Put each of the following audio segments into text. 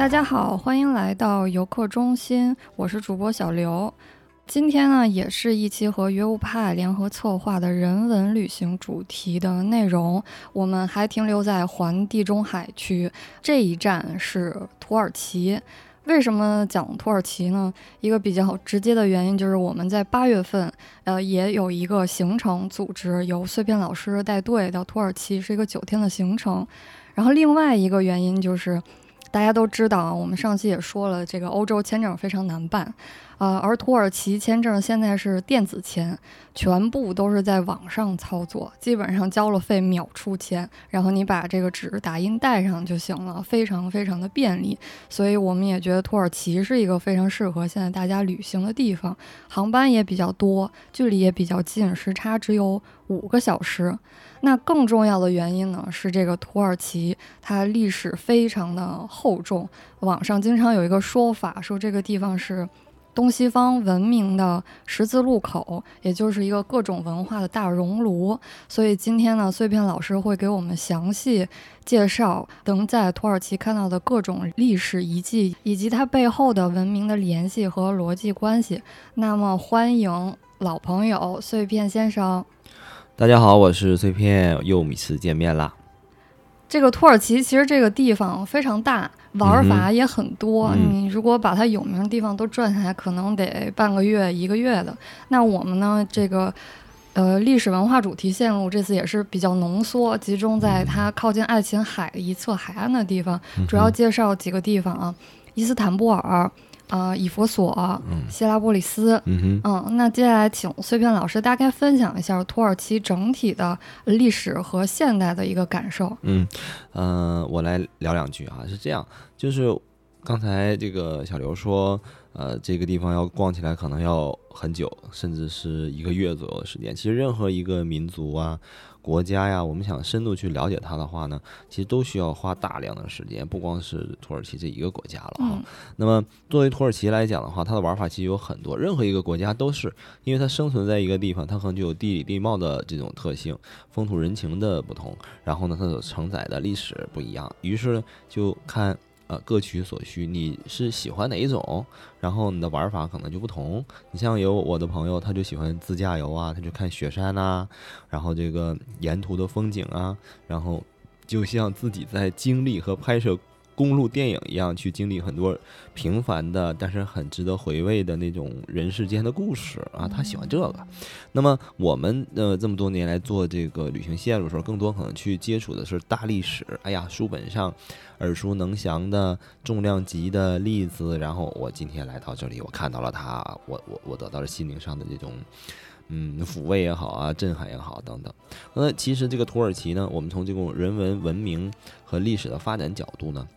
大家好，欢迎来到游客中心，我是主播小刘。今天呢，也是一期和约物派联合策划的人文旅行主题的内容。我们还停留在环地中海区，这一站是土耳其。为什么讲土耳其呢？一个比较直接的原因就是我们在八月份，呃，也有一个行程组织，由碎片老师带队到土耳其，是一个九天的行程。然后另外一个原因就是。大家都知道啊，我们上期也说了，这个欧洲签证非常难办，呃，而土耳其签证现在是电子签，全部都是在网上操作，基本上交了费秒出签，然后你把这个纸打印带上就行了，非常非常的便利。所以我们也觉得土耳其是一个非常适合现在大家旅行的地方，航班也比较多，距离也比较近，时差只有五个小时。那更重要的原因呢，是这个土耳其它历史非常的厚重。网上经常有一个说法，说这个地方是东西方文明的十字路口，也就是一个各种文化的大熔炉。所以今天呢，碎片老师会给我们详细介绍能在土耳其看到的各种历史遗迹，以及它背后的文明的联系和逻辑关系。那么，欢迎老朋友碎片先生。大家好，我是碎片，又一次见面啦。这个土耳其其实这个地方非常大，玩法也很多。你如果把它有名的地方都转下来，可能得半个月、一个月的。那我们呢，这个呃历史文化主题线路这次也是比较浓缩，集中在它靠近爱琴海一侧海岸的地方，主要介绍几个地方啊，伊斯坦布尔。啊，以弗所，希拉波里斯，嗯嗯，那接下来请碎片老师大概分享一下土耳其整体的历史和现代的一个感受。嗯，呃，我来聊两句啊，是这样，就是刚才这个小刘说，呃，这个地方要逛起来可能要很久，甚至是一个月左右的时间。其实任何一个民族啊。国家呀，我们想深度去了解它的话呢，其实都需要花大量的时间，不光是土耳其这一个国家了哈。那么作为土耳其来讲的话，它的玩法其实有很多，任何一个国家都是，因为它生存在一个地方，它可能就有地理地貌的这种特性，风土人情的不同，然后呢，它所承载的历史不一样，于是就看。呃，各取所需，你是喜欢哪一种？然后你的玩法可能就不同。你像有我的朋友，他就喜欢自驾游啊，他就看雪山呐，然后这个沿途的风景啊，然后就像自己在经历和拍摄。公路电影一样去经历很多平凡的，但是很值得回味的那种人世间的故事啊，他喜欢这个。那么我们呃这么多年来做这个旅行线路的时候，更多可能去接触的是大历史。哎呀，书本上耳熟能详的重量级的例子，然后我今天来到这里，我看到了它，我我我得到了心灵上的这种嗯抚慰也好啊，震撼也好等等。那其实这个土耳其呢，我们从这种人文文明和历史的发展角度呢。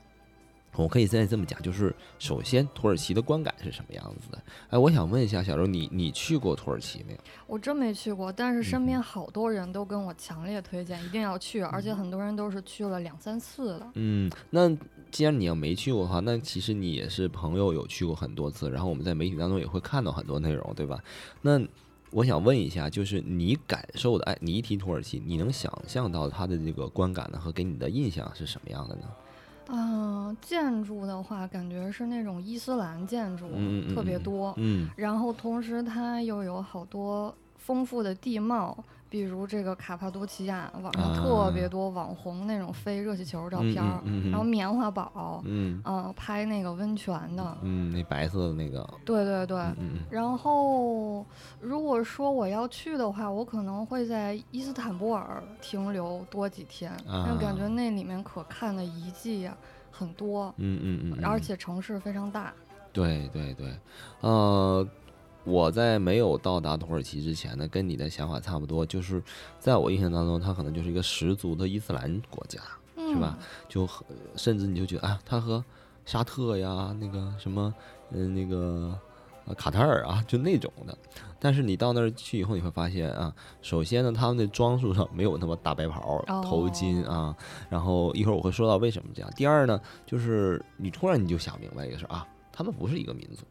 我可以现在这么讲，就是首先土耳其的观感是什么样子的？哎，我想问一下小周，你你去过土耳其没有？我真没去过，但是身边好多人都跟我强烈推荐，一定要去，而且很多人都是去了两三次了。嗯，那既然你要没去过的话，那其实你也是朋友有去过很多次，然后我们在媒体当中也会看到很多内容，对吧？那我想问一下，就是你感受的，哎，你一提土耳其，你能想象到它的这个观感呢，和给你的印象是什么样的呢？嗯，建筑的话，感觉是那种伊斯兰建筑，特别多。嗯，然后同时它又有好多丰富的地貌。比如这个卡帕多奇亚，网上特别多网红那种飞热气球照片儿，然后棉花堡，嗯，拍那个温泉的，嗯，那白色的那个，对对对，然后如果说我要去的话，我可能会在伊斯坦布尔停留多几天，因为感觉那里面可看的遗迹呀很多，嗯嗯嗯，而且城市非常大，对对对，呃。我在没有到达土耳其之前呢，跟你的想法差不多，就是在我印象当中，它可能就是一个十足的伊斯兰国家，是吧？就甚至你就觉得啊，它和沙特呀，那个什么，嗯，那个卡塔尔啊，就那种的。但是你到那儿去以后，你会发现啊，首先呢，他们的装束上没有那么大白袍、头巾啊。然后一会儿我会说到为什么这样。第二呢，就是你突然你就想明白一个事儿啊，他们不是一个民族。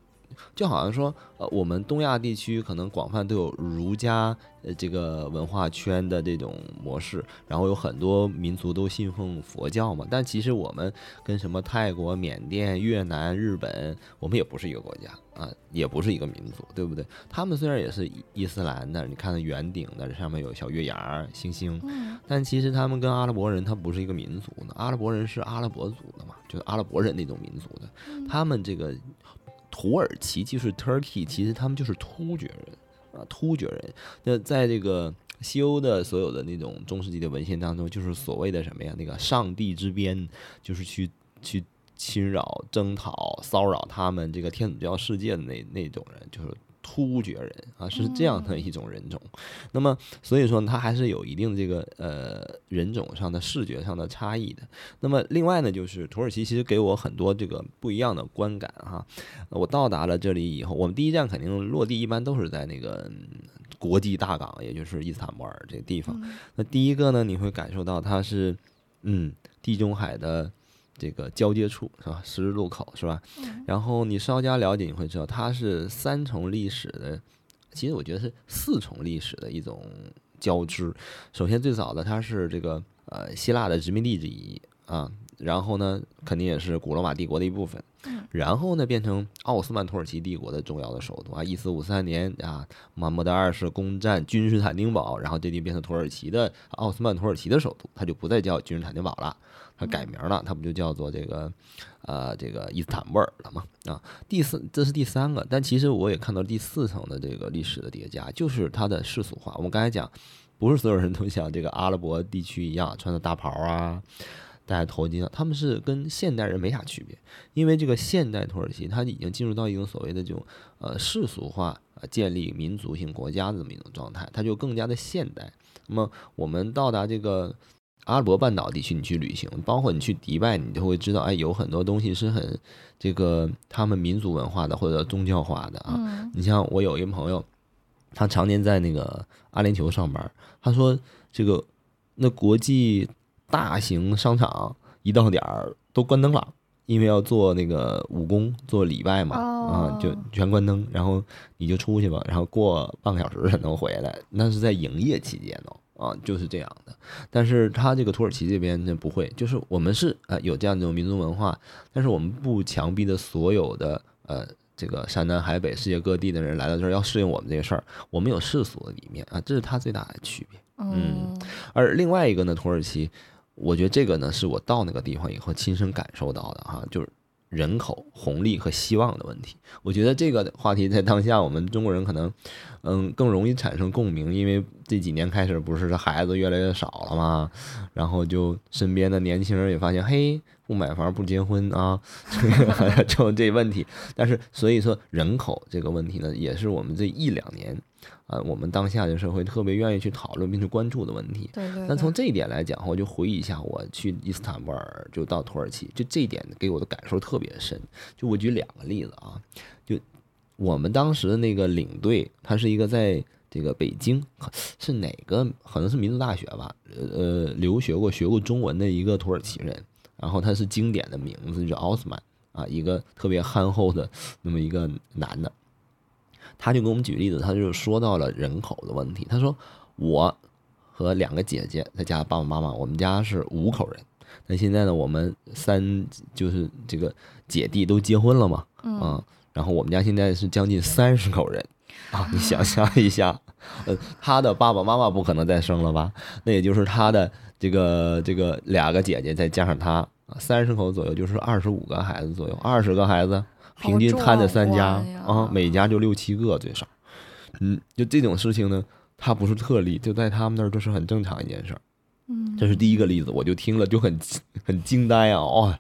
就好像说，呃，我们东亚地区可能广泛都有儒家呃这个文化圈的这种模式，然后有很多民族都信奉佛教嘛。但其实我们跟什么泰国、缅甸、越南、日本，我们也不是一个国家啊，也不是一个民族，对不对？他们虽然也是伊斯兰的，你看圆顶的，上面有小月牙、星星，但其实他们跟阿拉伯人他不是一个民族的。阿拉伯人是阿拉伯族的嘛，就是阿拉伯人那种民族的，他们这个。土耳其就是 Turkey，其实他们就是突厥人啊，突厥人。那在这个西欧的所有的那种中世纪的文献当中，就是所谓的什么呀？那个上帝之鞭，就是去去侵扰、征讨、骚扰他们这个天主教世界的那那种人，就是。突厥人啊，是这样的一种人种，那么所以说它还是有一定这个呃人种上的视觉上的差异的。那么另外呢，就是土耳其其实给我很多这个不一样的观感哈。我到达了这里以后，我们第一站肯定落地一般都是在那个国际大港，也就是伊斯坦布尔这个地方。那第一个呢，你会感受到它是嗯地中海的。这个交接处是吧？十字路口是吧？然后你稍加了解，你会知道它是三重历史的，其实我觉得是四重历史的一种交织。首先最早的它是这个呃希腊的殖民地之一啊，然后呢肯定也是古罗马帝国的一部分，然后呢变成奥斯曼土耳其帝国的重要的首都啊。一四五三年啊，穆罕默德二世攻占君士坦丁堡，然后这地变成土耳其的奥斯曼土耳其的首都，它就不再叫君士坦丁堡了。改名了，它不就叫做这个，呃，这个伊斯坦布尔了吗？啊，第四，这是第三个，但其实我也看到第四层的这个历史的叠加，就是它的世俗化。我们刚才讲，不是所有人都像这个阿拉伯地区一样穿着大袍啊，戴头巾啊，他们是跟现代人没啥区别，因为这个现代土耳其它已经进入到一种所谓的这种呃世俗化，呃，建立民族性国家的这么一种状态，它就更加的现代。那么我们到达这个。阿拉伯半岛地区，你去旅行，包括你去迪拜，你就会知道，哎，有很多东西是很这个他们民族文化的或者宗教化的啊。你像我有一个朋友，他常年在那个阿联酋上班，他说这个那国际大型商场一到点儿都关灯了，因为要做那个武功做礼拜嘛，啊，就全关灯，然后你就出去吧，然后过半个小时才能回来，那是在营业期间哦。啊，就是这样的，但是他这个土耳其这边呢不会，就是我们是呃有这样一种民族文化，但是我们不强逼的所有的呃这个山南海北世界各地的人来到这儿要适应我们这个事儿，我们有世俗的一面啊，这是它最大的区别。嗯，而另外一个呢，土耳其，我觉得这个呢是我到那个地方以后亲身感受到的哈，就是。人口红利和希望的问题，我觉得这个话题在当下我们中国人可能，嗯，更容易产生共鸣，因为这几年开始不是孩子越来越少了吗？然后就身边的年轻人也发现，嘿，不买房不结婚啊，就这问题。但是所以说人口这个问题呢，也是我们这一两年。啊，我们当下的社会特别愿意去讨论并且关注的问题。对对。那从这一点来讲，我就回忆一下，我去伊斯坦布尔就到土耳其，就这一点给我的感受特别深。就我举两个例子啊，就我们当时的那个领队，他是一个在这个北京，是哪个？可能是民族大学吧，呃，留学过、学过中文的一个土耳其人。然后他是经典的名字叫奥斯曼啊，一个特别憨厚的那么一个男的。他就给我们举例子，他就说到了人口的问题。他说：“我和两个姐姐再加上爸爸妈妈，我们家是五口人。那现在呢，我们三就是这个姐弟都结婚了嘛，嗯，然后我们家现在是将近三十口人啊。你想 象一下，呃，他的爸爸妈妈不可能再生了吧？那也就是他的这个这个两个姐姐再加上他，三十口左右就是二十五个孩子左右，二十个孩子。”平均摊的三家啊，每家就六七个最少，嗯，就这种事情呢，它不是特例，就在他们那儿这是很正常一件事儿。嗯，这是第一个例子，我就听了就很很惊呆啊！哇，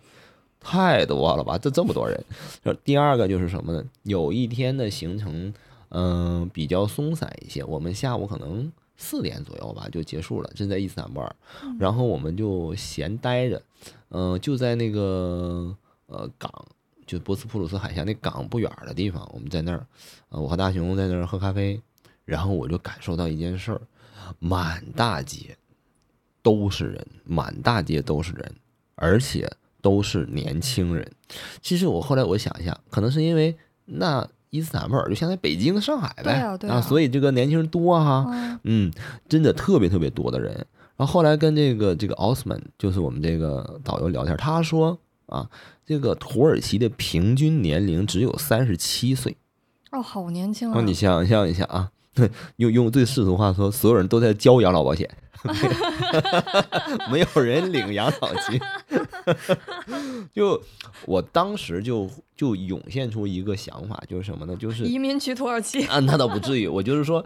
太多了吧？这这么多人。第二个就是什么呢？有一天的行程，嗯，比较松散一些。我们下午可能四点左右吧就结束了，正在伊斯坦布尔，然后我们就闲待着，嗯，就在那个呃港。就博斯普鲁斯海峡那港不远的地方，我们在那儿，呃，我和大雄在那儿喝咖啡，然后我就感受到一件事儿，满大街都是人，满大街都是人，而且都是年轻人。其实我后来我想一下，可能是因为那伊斯坦布尔就相当于北京的上海呗，对啊啊所以这个年轻人多哈、嗯嗯，真的特别特别多的人。然后后来跟这个这个奥斯曼，就是我们这个导游聊天，他说啊，这个土耳其的平均年龄只有三十七岁。哦，好年轻啊！哦，你想象一下啊，用用最世俗话说，所有人都在交养老保险，没有人领养老金。就我当时就就涌现出一个想法，就是什么呢？就是移民去土耳其，啊，那倒不至于。我就是说，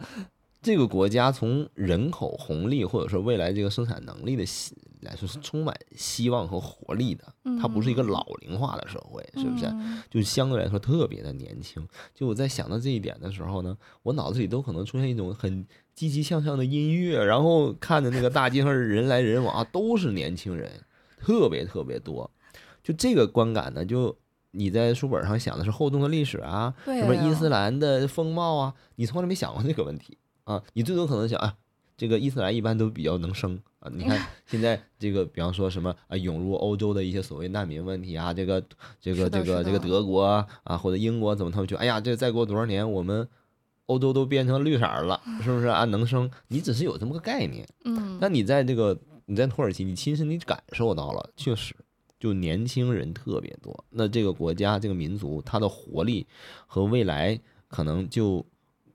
这个国家从人口红利或者说未来这个生产能力的希来说，是充满希望和活力的。它不是一个老龄化的社会，是不是？嗯就相对来说特别的年轻。就我在想到这一点的时候呢，我脑子里都可能出现一种很积极向上的音乐，然后看着那个大街上人来人往啊，都是年轻人，特别特别多。就这个观感呢，就你在书本上想的是厚重的历史啊，什么伊斯兰的风貌啊，你从来没想过这个问题啊，你最多可能想啊。这个伊斯兰一般都比较能生啊，你看 现在这个，比方说什么啊，涌入欧洲的一些所谓难民问题啊，这个这个这个这个德国啊啊或者英国怎么他们就哎呀，这再过多少年我们欧洲都变成绿色儿了，是不是啊？能生，你只是有这么个概念，嗯，但你在这个你在土耳其，你亲身你感受到了，确实就年轻人特别多。那这个国家这个民族，它的活力和未来可能就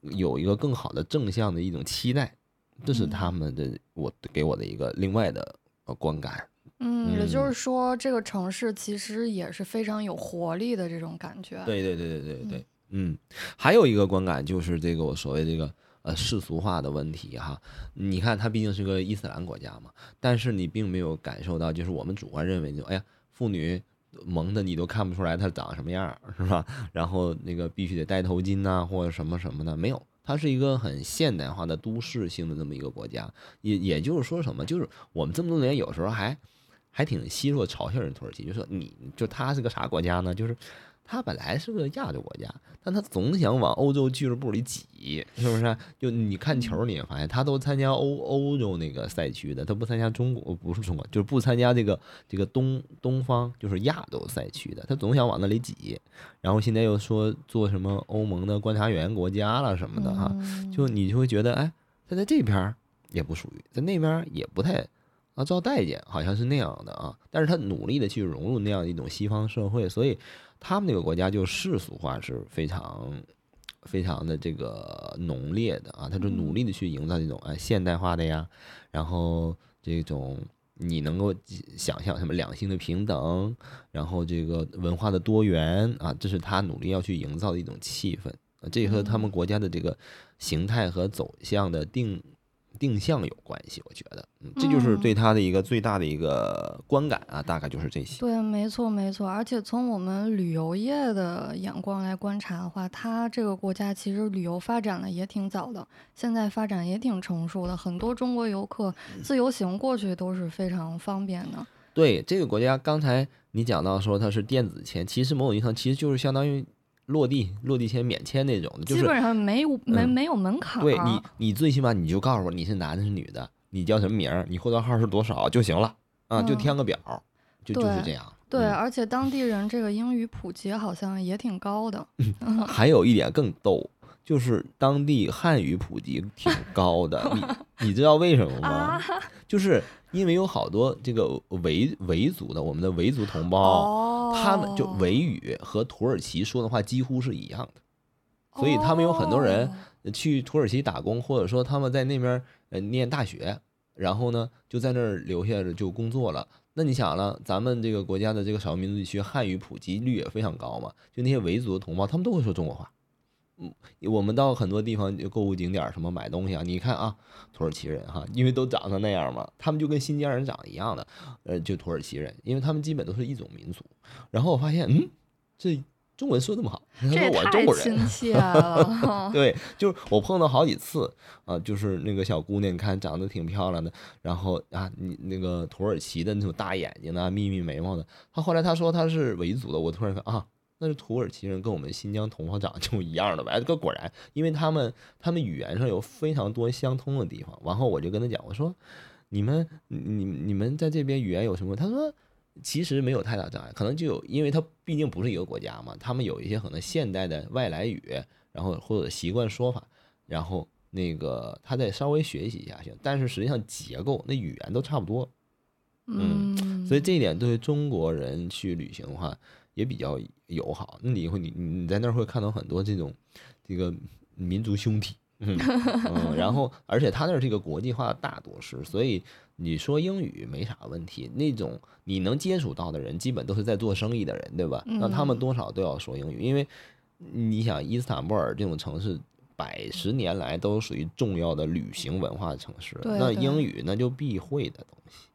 有一个更好的正向的一种期待，这是他们的我给我的一个另外的呃观感。嗯，也就嗯是说，这个城市其实也是非常有活力的这种感觉。对对对对对对，嗯，还有一个观感就是这个我所谓这个呃世俗化的问题哈。你看，它毕竟是个伊斯兰国家嘛，但是你并没有感受到，就是我们主观认为就哎呀，妇女蒙的你都看不出来他长什么样，是吧？然后那个必须得戴头巾呐、或者什么什么的，没有。它是一个很现代化的都市性的这么一个国家，也也就是说什么，就是我们这么多年有时候还还挺奚落嘲笑人土耳其，就说你就他是个啥国家呢？就是他本来是个亚洲国家，但他总想往欧洲俱乐部里挤，是不是？就你看球，你也发现他都参加欧欧洲那个赛区的，他不参加中国，不是中国，就是不参加这个这个东东方，就是亚洲赛区的，他总想往那里挤。然后现在又说做什么欧盟的观察员国家了什么的哈，嗯就你就会觉得，哎，他在这边儿也不属于，在那边儿也不太啊招待见，好像是那样的啊。但是他努力的去融入那样一种西方社会，所以他们那个国家就世俗化是非常非常的这个浓烈的啊，他就努力的去营造这种哎现代化的呀，然后这种。你能够想象什么两性的平等，然后这个文化的多元啊，这是他努力要去营造的一种气氛。啊，这和他们国家的这个形态和走向的定定向有关系，我觉得，嗯，这就是对他的一个最大的一个观感啊，大概就是这些。对，没错没错。而且从我们旅游业的眼光来观察的话，它这个国家其实旅游发展的也挺早的，现在发展也挺成熟的，很多中国游客自由行过去都是非常方便的。对这个国家，刚才你讲到说它是电子签，其实某种意义上其实就是相当于落地落地签免签那种的，就是基本上没有没嗯没有门槛儿。对你，你最起码你就告诉我你是男的是女的，你叫什么名儿，你护照号是多少就行了啊，就嗯填个表，就就是这样。对，嗯而且当地人这个英语普及好像也挺高的。还有一点更逗，就是当地汉语普及挺高的，你 你知道为什么吗？啊就是因为有好多这个维维族的我们的维族同胞，哦，他们就维语和土耳其说的话几乎是一样的，所以他们有很多人哦去土耳其打工，或者说他们在那边呃念大学，然后呢就在那儿留下了就工作了。那你想了，咱们这个国家的这个少数民族地区汉语普及率也非常高嘛，就那些维族的同胞，他们都会说中国话。嗯，我们到很多地方就购物景点儿什么买东西啊，你看啊，土耳其人哈，因为都长成那样嘛，他们就跟新疆人长得一样的，呃，就土耳其人，因为他们基本都是一种民族。然后我发现，嗯，这中文说这么好，他说这我中国人。对，就是我碰到好几次啊，就是那个小姑娘，你看长得挺漂亮的，然后啊，你那个土耳其的那种大眼睛啊，密密眉毛的，她后来她说她是维族的，我突然看啊，那是土耳其人，跟我们新疆同胞长得就一样的呗。这个果然，因为他们他们语言上有非常多相通的地方。然后我就跟他讲，我说你们你你们在这边语言有什么？他说其实没有太大障碍，可能就有，因为他毕竟不是一个国家嘛，他们有一些可能现代的外来语，然后或者习惯说法，然后那个他再稍微学习一下行，但是实际上结构那语言都差不多，嗯，所以这一点对中国人去旅行的话也比较友好。那你会你你你在那儿会看到很多这种这个民族兄弟，嗯，嗯然后而且他那儿这个国际化的大都市，所以你说英语没啥问题。那种你能接触到的人，基本都是在做生意的人，对吧？那他们多少都要说英语，因为你想伊斯坦布尔这种城市。百十年来都属于重要的旅行文化城市，那英语那就必会的东西。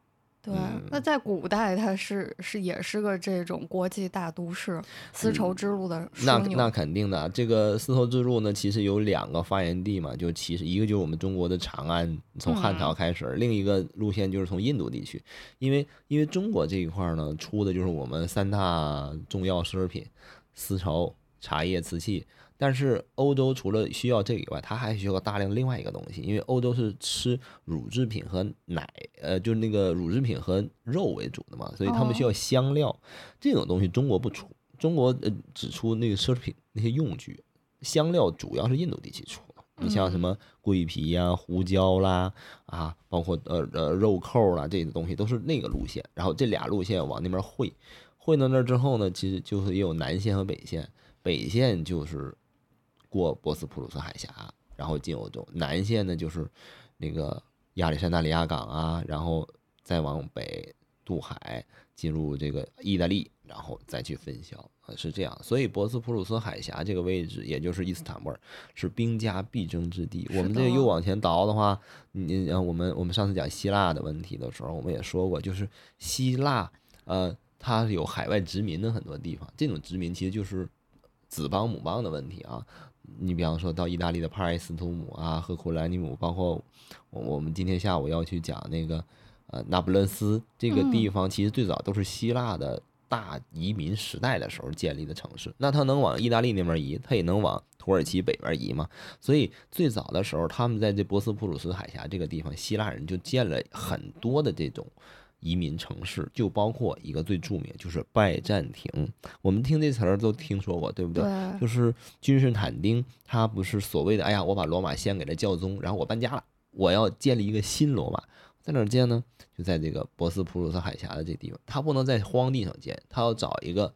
对，嗯那在古代它是是也是个这种国际大都市，丝绸之路的枢纽。那那肯定的啊，这个丝绸之路呢，其实有两个发源地嘛，就其实一个就是我们中国的长安，从汉朝开始，另一个路线就是从印度地区，因为因为中国这一块儿呢，出的就是我们三大重要奢侈品，丝绸、茶叶、瓷器。但是欧洲除了需要这个以外，它还需要大量另外一个东西，因为欧洲是吃乳制品和奶，呃，就是那个乳制品和肉为主的嘛，所以他们需要香料，这种东西中国不出。中国呃只出那个奢侈品那些用具，香料主要是印度地区出的。你像什么桂皮呀、胡椒啦啊，包括呃呃肉扣啦这些东西都是那个路线。然后这俩路线往那边汇，汇到那儿之后呢，其实就是也有南线和北线。北线就是过博斯普鲁斯海峡，然后进欧洲；南线呢就是那个亚历山大里亚港啊，然后再往北渡海进入这个意大利，然后再去分销，呃是这样。所以博斯普鲁斯海峡这个位置，也就是伊斯坦布尔，是兵家必争之地。我们这个又往前倒的话，你呃，我们我们上次讲希腊的问题的时候，我们也说过，就是希腊呃，它有海外殖民的很多地方，这种殖民其实就是子邦母邦的问题啊。你比方说到意大利的帕尔斯图姆啊、赫库兰尼姆，包括我我们今天下午要去讲那个呃那不勒斯这个地方，其实最早都是希腊的大移民时代的时候建立的城市。那它能往意大利那边移，它也能往土耳其北边移嘛。所以最早的时候，他们在这博斯普鲁斯海峡这个地方，希腊人就建了很多的这种。移民城市就包括一个最著名，就是拜占庭。我们听这词儿都听说过，对不对？对，就是君士坦丁，他不是所谓的“哎呀，我把罗马献给了教宗，然后我搬家了，我要建立一个新罗马”。在哪儿建呢？就在这个博斯普鲁斯海峡的这地方。他不能在荒地上建，他要找一个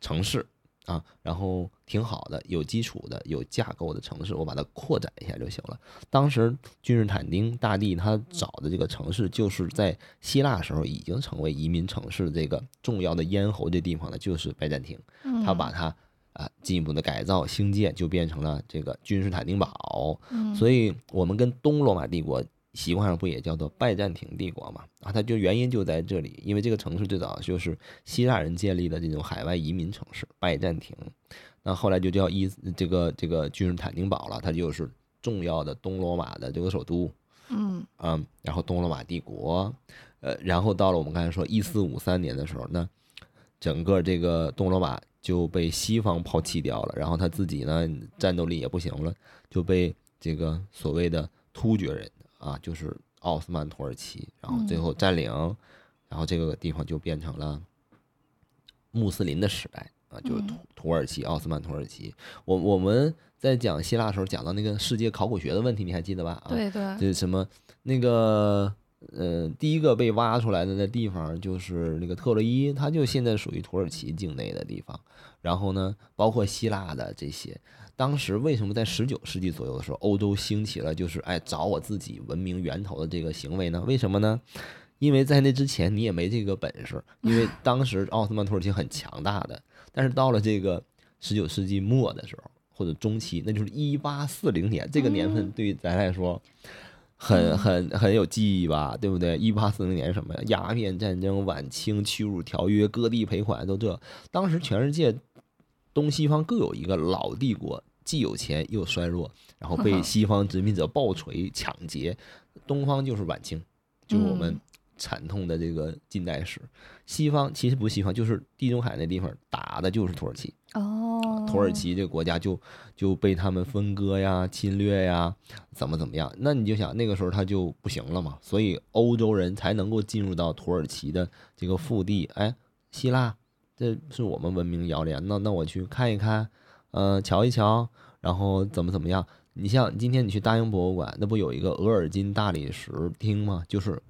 城市啊，然后挺好的、有基础的、有架构的城市，我把它扩展一下就行了。当时君士坦丁大帝他找的这个城市，就是在希腊时候已经成为移民城市这个重要的咽喉这地方呢，就是拜占庭。他把它啊进一步的改造兴建，就变成了这个君士坦丁堡。所以我们跟东罗马帝国习惯上不也叫做拜占庭帝国嘛？啊，它就原因就在这里，因为这个城市最早就是希腊人建立的这种海外移民城市拜占庭。那后来就叫伊这个这个君士坦丁堡了，它就是重要的东罗马的这个首都。嗯嗯，然后东罗马帝国，呃，然后到了我们刚才说一四五三年的时候，那整个这个东罗马就被西方抛弃掉了，然后他自己呢战斗力也不行了，就被这个所谓的突厥人啊，就是奥斯曼土耳其，然后最后占领，然后这个地方就变成了穆斯林的时代啊，就是土土耳其奥斯曼土耳其。我我们在讲希腊的时候讲到那个世界考古学的问题，你还记得吧？啊，对对，就是什么那个呃，第一个被挖出来的那地方就是那个特洛伊，它就现在属于土耳其境内的地方。然后呢，包括希腊的这些，当时为什么在十九世纪左右的时候，欧洲兴起了就是哎找我自己文明源头的这个行为呢？为什么呢？因为在那之前你也没这个本事，因为当时奥斯曼土耳其很强大的，但是到了这个十九世纪末的时候或者中期，那就是一八四零年，这个年份对于咱来说。很很很有记忆吧，对不对？一八四零年什么呀？鸦片战争、晚清屈辱条约、割地赔款都这。当时全世界东西方各有一个老帝国，既有钱又衰弱，然后被西方殖民者暴锤抢劫。东方就是晚清，就是我们惨痛的这个近代史。西方其实不是西方，就是地中海那地方打的就是土耳其。哦，土耳其这个国家就就被他们分割呀、侵略呀，怎么怎么样？那你就想那个时候他就不行了嘛，所以欧洲人才能够进入到土耳其的这个腹地，哎，希腊，这是我们文明摇篮，那那我去看一看，呃，瞧一瞧，然后怎么怎么样？你像今天你去大英博物馆，那不有一个额尔金大理石厅吗？就是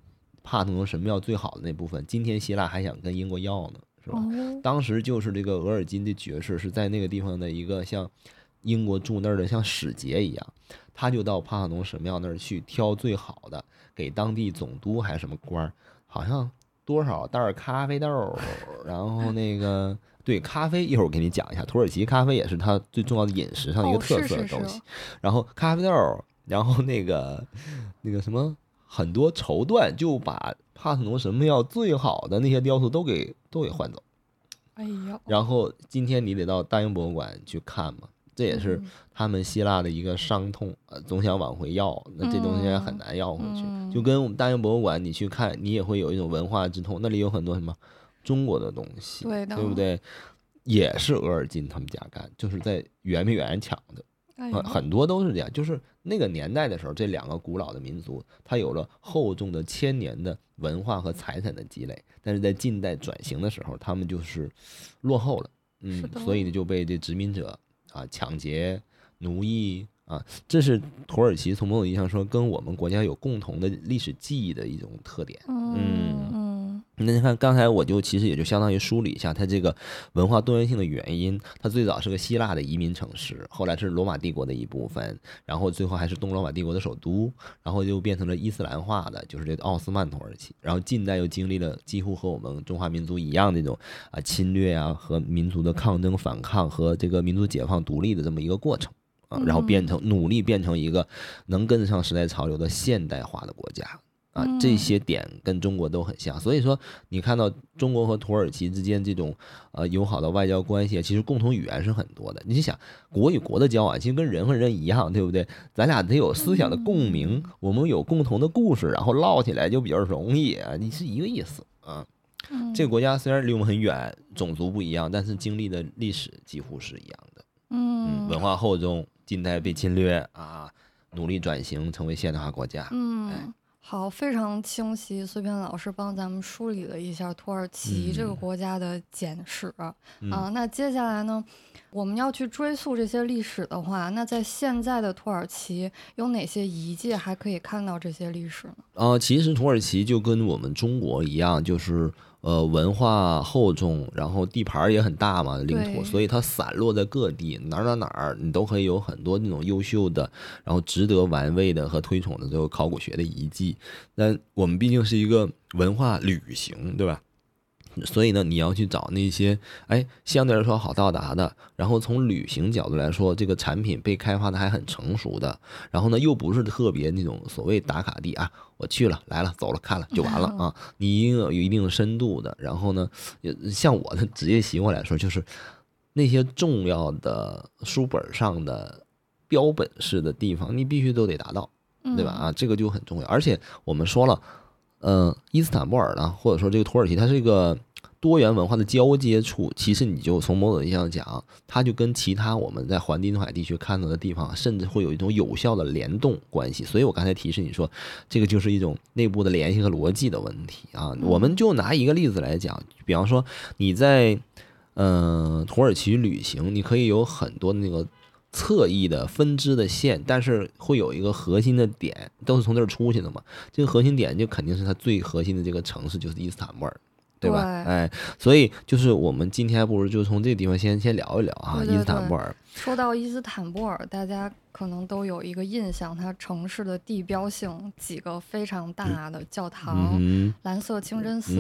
帕特农神庙最好的那部分。今天希腊还想跟英国要呢，是吧？当时就是这个额尔金的爵士是在那个地方的一个像英国驻那儿的像使节一样，他就到帕特农神庙那儿去挑最好的，给当地总督还是什么官儿，好像多少袋咖啡豆，然后那个。对咖啡，一会儿我给你讲一下，土耳其咖啡也是它最重要的饮食上的一个特色的东西。然后咖啡豆，然后那个那个什么，很多绸缎就把帕特农神庙最好的那些雕塑都给都给换走。哎呦！然后今天你得到大英博物馆去看嘛，这也是他们希腊的一个伤痛，呃，总想往回要，那这东西也很难要回去。就跟我们大英博物馆你去看，你也会有一种文化之痛，那里有很多什么。中国的东西，对对不对？也是额尔金他们家干，就是在圆明园抢的，很多都是这样。就是那个年代的时候，这两个古老的民族，它有了厚重的千年的文化和财产的积累，但是在近代转型的时候，他们就是落后了，嗯，所以呢就被这殖民者啊抢劫、奴役啊，这是土耳其从某种意义上说跟我们国家有共同的历史记忆的一种特点，嗯。那你看，刚才我就其实也就相当于梳理一下它这个文化多元性的原因。它最早是个希腊的移民城市，后来是罗马帝国的一部分，然后最后还是东罗马帝国的首都，然后就变成了伊斯兰化的，就是这个奥斯曼土耳其。然后近代又经历了几乎和我们中华民族一样那种啊侵略啊和民族的抗争反抗和这个民族解放独立的这么一个过程啊，然后变成努力变成一个能跟得上时代潮流的现代化的国家。啊，这些点跟中国都很像，所以说你看到中国和土耳其之间这种呃友好的外交关系，其实共同语言是很多的。你想，国与国的交往，其实跟人和人一样，对不对？咱俩得有思想的共鸣，我们有共同的故事，然后唠起来就比较容易啊。你是一个意思啊。这个国家虽然离我们很远，种族不一样，但是经历的历史几乎是一样的。嗯，文化厚重，近代被侵略啊，努力转型成为现代化国家。嗯。好，非常清晰。碎片老师帮咱们梳理了一下土耳其这个国家的简史啊。那接下来呢，我们要去追溯这些历史的话，那在现在的土耳其有哪些遗迹还可以看到这些历史呢？呃，其实土耳其就跟我们中国一样，就是。呃，文化厚重，然后地盘也很大嘛，领土，所以它散落在各地，哪儿哪儿哪儿，你都可以有很多那种优秀的，然后值得玩味的和推崇的这个考古学的遗迹。那我们毕竟是一个文化旅行，对吧？所以呢，你要去找那些哎相对来说好到达的，然后从旅行角度来说，这个产品被开发的还很成熟的，然后呢又不是特别那种所谓打卡地啊，我去了来了走了看了就完了 啊，你一定有一定深度的。然后呢，像我的职业习惯来说，就是那些重要的书本上的标本式的地方，你必须都得达到，对吧？啊，这个就很重要。而且我们说了。嗯，伊斯坦布尔呢，或者说这个土耳其，它是一个多元文化的交接处。其实你就从某种意义上讲，它就跟其他我们在环地中海地区看到的地方，甚至会有一种有效的联动关系。所以我刚才提示你说，这个就是一种内部的联系和逻辑的问题啊。我们就拿一个例子来讲，比方说你在嗯土耳其旅行，你可以有很多那个。侧翼的分支的线，但是会有一个核心的点，都是从这儿出去的嘛。这个核心点就肯定是它最核心的这个城市，就是伊斯坦布尔，对吧？哎，所以就是我们今天不如就从这个地方先先聊一聊哈，伊斯坦布尔。说到伊斯坦布尔，大家可能都有一个印象，它城市的地标性几个非常大的教堂，蓝色清真寺，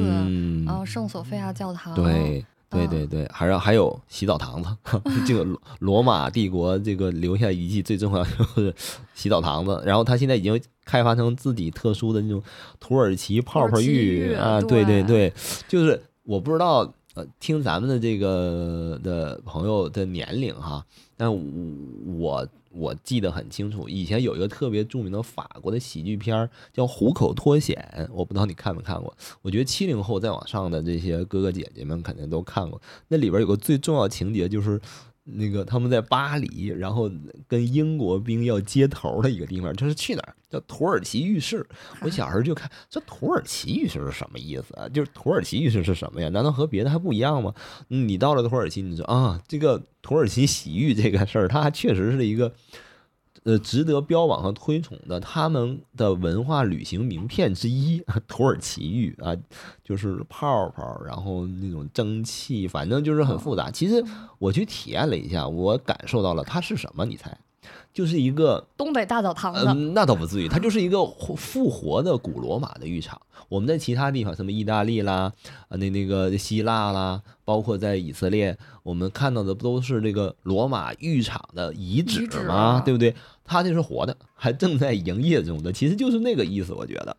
然后圣索菲亚教堂。对。对对对，还让还有洗澡堂子，这个罗马帝国这个留下遗迹最重要就是洗澡堂子，然后它现在已经开发成自己特殊的那种土耳其泡泡浴啊，对。对对，就是我不知道呃，听咱们的这个的朋友的年龄哈，但我。我记得很清楚，以前有一个特别著名的法国的喜剧片儿叫《虎口脱险》，我不知道你看没看过。我觉得七零后再往上的这些哥哥姐姐们肯定都看过。那里边有个最重要情节，就是那个他们在巴黎，然后跟英国兵要接头的一个地方，就是去哪儿？叫土耳其浴室。我小时候就看这土耳其浴室是什么意思啊？就是土耳其浴室是什么呀？难道和别的还不一样吗？你到了土耳其，你说啊，这个土耳其洗浴这个事儿，它确实是一个。呃，值得标榜和推崇的他们的文化旅行名片之一，土耳其浴啊，就是泡泡，然后那种蒸汽，反正就是很复杂。其实我去体验了一下，我感受到了它是什么？你猜？就是一个东北大澡堂子，那倒不至于，它就是一个复活的古罗马的浴场。我们在其他地方，什么意大利啦，啊，那那个希腊啦，包括在以色列，我们看到的不都是这个罗马浴场的遗址吗？对不对？它这是活的，还正在营业中的，其实就是那个意思，我觉得。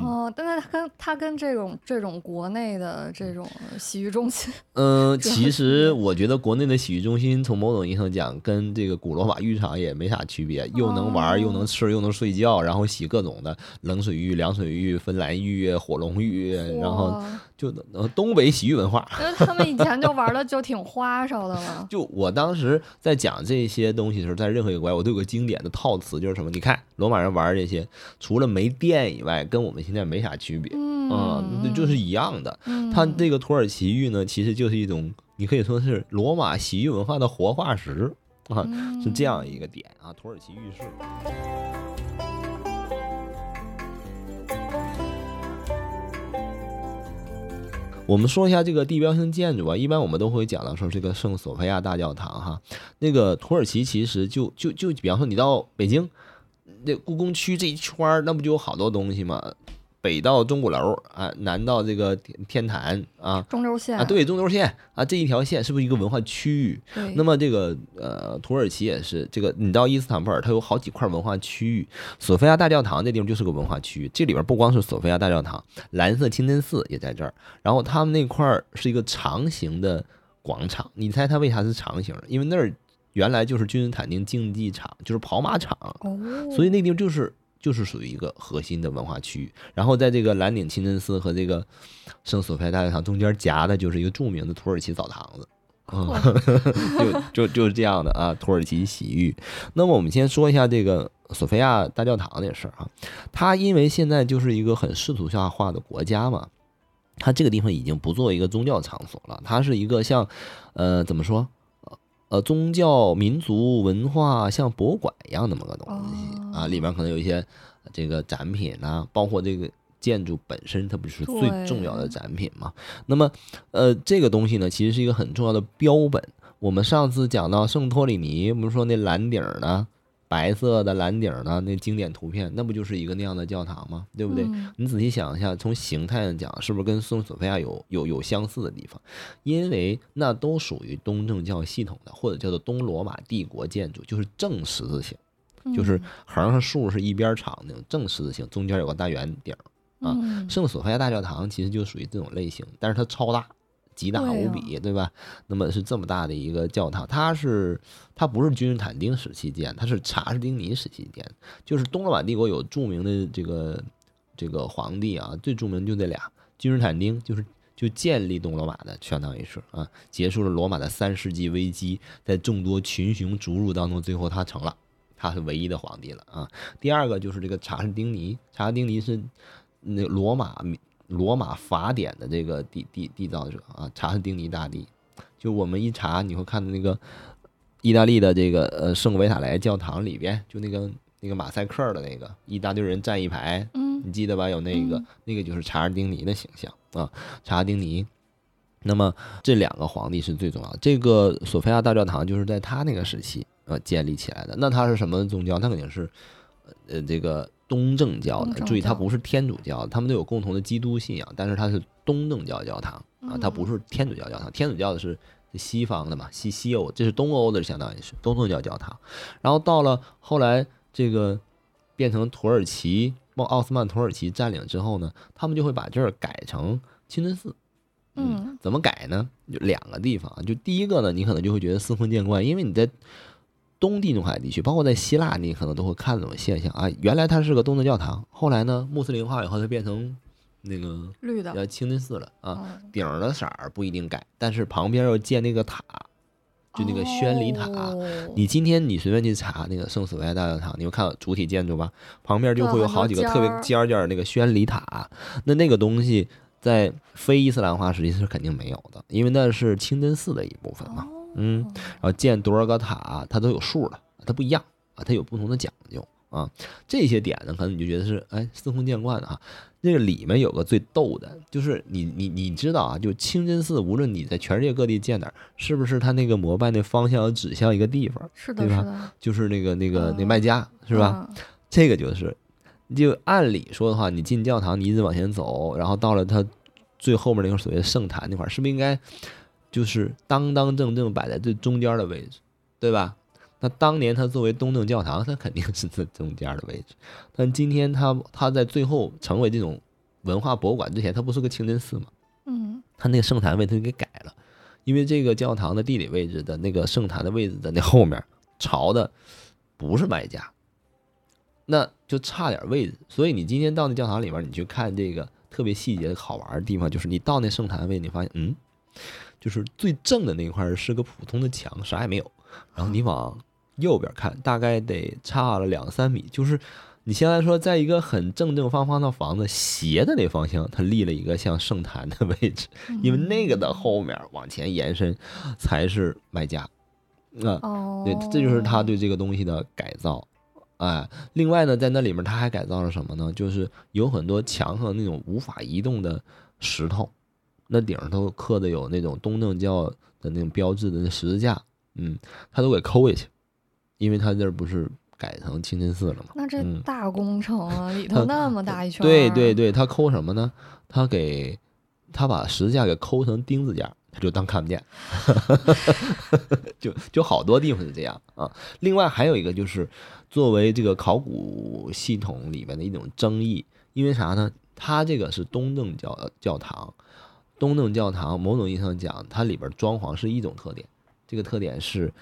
哦，但是它跟它跟这种这种国内的这种洗浴中心，嗯，其实我觉得国内的洗浴中心从某种意义上讲，跟这个古罗马浴场也没啥区别，又能玩又能吃又能睡觉，然后洗各种的冷水浴、凉水浴、芬兰浴、火龙浴，然后。就东北洗浴文化，那他们以前就玩的就挺花哨的了。就我当时在讲这些东西的时候，在任何一个国家，我都有个经典的套词，就是什么？你看罗马人玩这些，除了没电以外，跟我们现在没啥区别，嗯，就是一样的。他这个土耳其浴呢，其实就是一种，你可以说是罗马洗浴文化的活化石啊，是这样一个点啊，土耳其浴室。我们说一下这个地标性建筑吧，一般我们都会讲到说这个圣索菲亚大教堂哈，那个土耳其其实就就就比方说你到北京，那故宫区这一圈儿，那不就有好多东西吗？北到钟鼓楼啊，南到这个天天坛啊，中轴线啊，对，中轴线啊，这一条线是不是一个文化区域？那么这个呃，土耳其也是这个，你到伊斯坦布尔，它有好几块文化区域。索菲亚大教堂这地方就是个文化区域，这里边不光是索菲亚大教堂，蓝色清真寺也在这儿。然后他们那块儿是一个长形的广场，你猜它为啥是长形？因为那儿原来就是君士坦丁竞技场，就是跑马场，所以那地方就是。就是属于一个核心的文化区域，然后在这个蓝顶清真寺和这个圣索菲亚大教堂中间夹的就是一个著名的土耳其澡堂子，就就就是这样的啊，土耳其洗浴。那么我们先说一下这个索菲亚大教堂这事儿啊，它因为现在就是一个很世俗化化的国家嘛，它这个地方已经不做一个宗教场所了，它是一个像呃怎么说？呃，宗教、民族文化像博物馆一样那么个东西啊，里面可能有一些这个展品呐，包括这个建筑本身，它不是最重要的展品嘛？那么，呃，这个东西呢，其实是一个很重要的标本。我们上次讲到圣托里尼，不是说那蓝顶呢？白色的蓝顶的那经典图片，那不就是一个那样的教堂吗？对不对？你仔细想一下，从形态上讲，是不是跟圣索菲亚有有有相似的地方？因为那都属于东正教系统的，或者叫做东罗马帝国建筑，就是正十字形，就是横和竖是一边长那种正十字形，中间有个大圆顶啊。圣索菲亚大教堂其实就属于这种类型，但是它超大。极大无比，对吧？那么是这么大的一个教堂，它是它不是君士坦丁时期建，它是查士丁尼时期建。就是东罗马帝国有著名的这个这个皇帝啊，最著名就这俩，君士坦丁就是就建立东罗马的，相当于是啊，结束了罗马的三世纪危机，在众多群雄逐鹿当中，最后他成了，他是唯一的皇帝了啊。第二个就是这个查士丁尼，查士丁尼是那罗马。罗马法典的这个缔缔缔造者啊，查士丁尼大帝，就我们一查，你会看到那个意大利的这个呃圣维塔莱教堂里边，就那个那个马赛克的那个一大堆人站一排，嗯，你记得吧？有那个那个就是查士丁尼的形象啊，查士丁尼。那么这两个皇帝是最重要的。这个索菲亚大教堂就是在他那个时期呃建立起来的。那他是什么宗教？他肯定是呃这个。东正教的，注意，它不是天主教，他们都有共同的基督信仰，但是它是东正教教堂啊，它不是天主教教堂。天主教的是西方的嘛，西西欧，这是东欧的，相当于是东正教教堂。然后到了后来，这个变成土耳其，奥斯曼土耳其占领之后呢，他们就会把这儿改成清真寺。嗯，怎么改呢？就两个地方，就第一个呢，你可能就会觉得司空见惯，因为你在。东地中海地区，包括在希腊，你可能都会看这种现象啊。原来它是个东正教堂，后来呢，穆斯林化以后，它变成那个绿的清真寺了啊。顶的色儿不一定改，但是旁边要建那个塔，就那个宣礼塔。你今天你随便去查那个圣索菲亚大教堂，你会看到主体建筑吧？旁边就会有好几个特别尖尖那个宣礼塔。那那个东西在非伊斯兰化时期是肯定没有的，因为那是清真寺的一部分嘛。嗯，然后建多少个塔，它都有数的，它不一样啊，它有不同的讲究啊。这些点呢，可能你就觉得是哎司空见惯的哈。那个里面有个最逗的，就是你你你知道啊，就清真寺，无论你在全世界各地建哪儿，是不是它那个膜拜那方向要指向一个地方，是的，对吧？就是那个那个那麦加，是吧？这个就是，就按理说的话，你进教堂，你一直往前走，然后到了它最后面那个所谓圣坛那块儿，是不是应该就是当当正正摆在最中间的位置，对吧？那当年它作为东正教堂，它肯定是在中间的位置。但今天它它在最后成为这种文化博物馆之前，它不是个清真寺吗？嗯，它那个圣坛位它就给改了，因为这个教堂的地理位置的那个圣坛的位置的那后面朝的不是麦加，那就差点位置。所以你今天到那教堂里面，你去看这个特别细节好玩的地方，就是你到那圣坛位，你发现嗯，就是最正的那块是个普通的墙，啥也没有。然后你往右边看，大概得差了两三米。就是你现在说，在一个很正正方方的房子斜的那方向，它立了一个像圣坛的位置，因为那个的后面往前延伸才是卖家。啊，对，这就是他对这个东西的改造。哎，另外呢，在那里面他还改造了什么呢？就是有很多墙上那种无法移动的石头，那顶上都刻的有那种东正教的那种标志的那十字架。嗯，他都给抠下去，因为他这儿不是改成清真寺了吗？那这大工程啊，里头那么大一圈。对对对，他抠什么呢？他给他把十字架给抠成钉子架，他就当看不见。就就好多地方是这样啊。另外还有一个就是，作为这个考古系统里面的一种争议，因为啥呢？它这个是东正教教堂，东正教堂某种意义上讲，它里边装潢是一种特点。这个特点是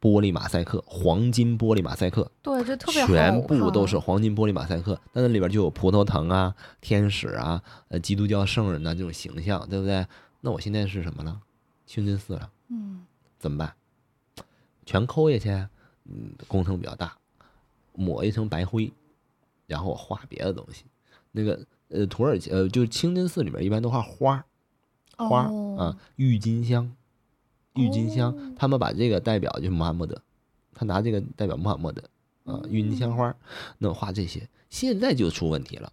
玻璃马赛克，黄金玻璃马赛克。对，这特别全部都是黄金玻璃马赛克。但那里边就有葡萄藤啊、天使啊、呃基督教圣人呐这种形象，对不对？那我现在是什么呢？清真寺了。嗯。怎么办？全抠下去？嗯，工程比较大，抹一层白灰，然后我画别的东西。那个呃，土耳其呃，就是清真寺里面一般都画花花啊，郁金香。郁金香，他们把这个代表就是穆罕默德，他拿这个代表穆罕默德啊，郁金香花，那画这些，现在就出问题了。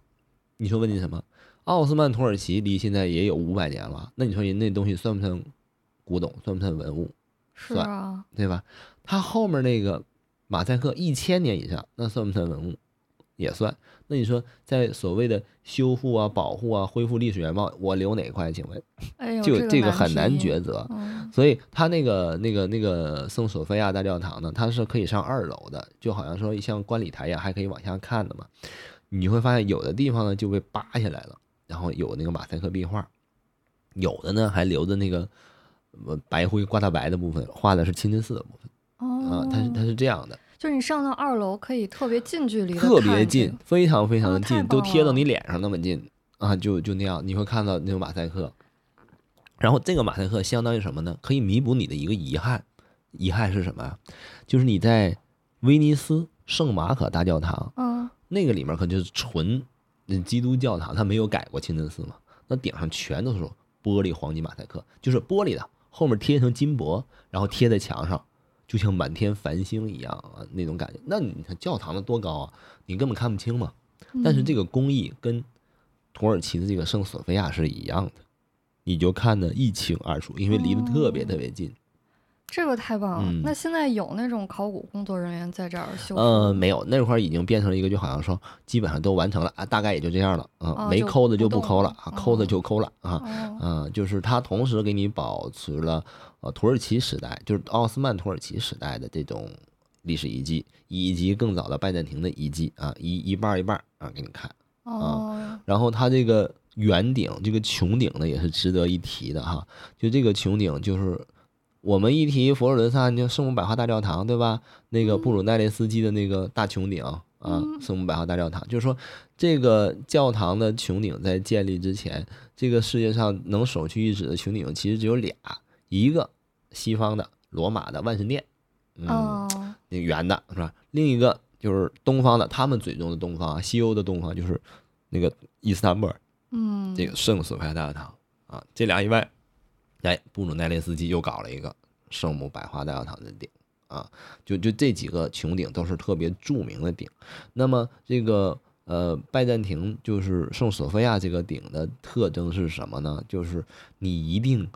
你说问题什么？奥斯曼土耳其离现在也有五百年了，那你说人那东西算不算古董？算不算文物？算，对吧？他后面那个马赛克一千年以上，那算不算文物？也算。那你说，在所谓的修复啊、保护啊、恢复历史原貌，我留哪块？请问，就这个很难抉择。所以他那个、那个、那个圣索菲亚大教堂呢，它是可以上二楼的，就好像说像观礼台一样，还可以往下看的嘛。你会发现有的地方呢就被扒下来了，然后有那个马赛克壁画，有的呢还留着那个白灰挂大白的部分，画的是清真寺的部分。啊，它是它是这样的。就是你上到二楼可以特别近距离，特别近，非常非常的近，都贴到你脸上那么近啊！就就那样，你会看到那种马赛克。然后这个马赛克相当于什么呢？可以弥补你的一个遗憾。遗憾是什么呀？就是你在威尼斯圣马可大教堂，嗯，那个里面可就是纯基督教堂，它没有改过清真寺嘛。那顶上全都是玻璃黄金马赛克，就是玻璃的，后面贴一层金箔，然后贴在墙上。就像满天繁星一样啊，那种感觉。那你看教堂的多高啊，你根本看不清嘛。但是这个工艺跟土耳其的这个圣索菲亚是一样的，你就看得一清二楚，因为离得特别特别近。这个太棒了！那现在有那种考古工作人员在这儿修？呃，没有，那块儿已经变成了一个，就好像说基本上都完成了啊，大概也就这样了啊，没抠的就不抠了啊，抠的就抠了啊，嗯，就是它同时给你保持了呃土耳其时代，就是奥斯曼土耳其时代的这种历史遗迹，以及更早的拜占庭的遗迹啊，一一半一半啊给你看啊，然后它这个圆顶这个穹顶呢也是值得一提的哈，就这个穹顶就是。我们一提佛罗伦萨，就圣母百花大教堂，对吧？那个布鲁奈雷斯基的那个大穹顶啊，圣母百花大教堂，就是说这个教堂的穹顶在建立之前，这个世界上能首屈一指的穹顶其实只有俩，一个西方的，罗马的万神殿，嗯，哦，那个圆的是吧？另一个就是东方的，他们嘴中的东方啊，西欧的东方就是那个伊斯坦布尔嗯，这个圣索菲亚大教堂啊。这俩以外，哎，布鲁奈列斯基又搞了一个圣母百花大教堂的顶啊，就就这几个穹顶都是特别著名的顶。那么这个呃拜占庭就是圣索菲亚这个顶的特征是什么呢？就是你一定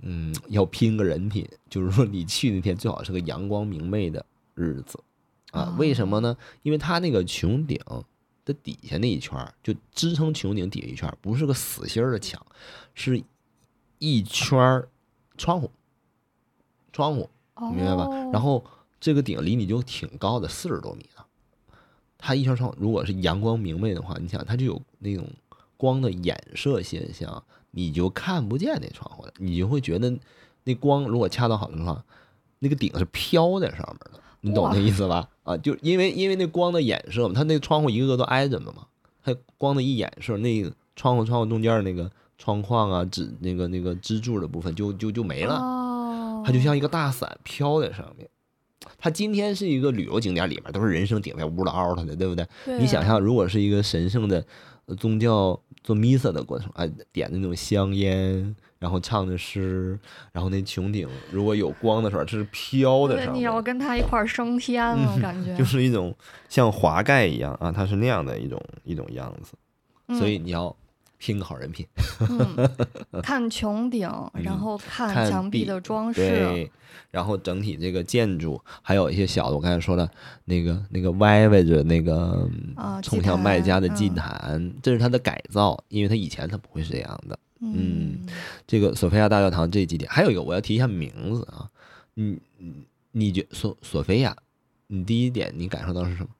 嗯要拼个人品，就是说你去那天最好是个阳光明媚的日子啊。为什么呢？因为它那个穹顶。的底下那一圈儿，就支撑穹顶底下一圈儿，不是个死心儿的墙，是一圈儿窗户，窗户，明白吧？然后这个顶离你就挺高的，四十多米呢。它一圈窗户，如果是阳光明媚的话，你想它就有那种光的衍射现象，你就看不见那窗户了，你就会觉得那光如果恰到好处的话，那个顶是飘在上面的，你懂那意思吧？啊，就因为因为那光的衍射嘛，它那窗户一个个都挨着的嘛，它光的一衍射，那窗户窗户中间那个窗框啊支那个那个支柱的部分就就就没了，哦，它就像一个大伞飘在上面。它今天是一个旅游景点，里面都是人声鼎沸、乌了嗷的，对不对？对你想象，如果是一个神圣的呃宗教做弥撒的过程，哎，点的那种香烟，然后唱的诗，然后那穹顶如果有光的时候，这是飘的对，上面你要，跟他一块儿升天了，感觉。就是一种像华盖一样啊，它是那样的一种一种样子，所以你要拼个好人品，嗯，看穹顶，然后看看墙壁壁的装饰，对，然后整体这个建筑还有一些小的，我刚才说了那个那个歪歪着那个啊冲向卖家的祭坛嗯，这是它的改造，因为它以前它不会是这样的。嗯这个索菲亚大教堂这几点，还有一个我要提一下名字啊，你你你觉索索菲亚，你第一点你感受到是什么？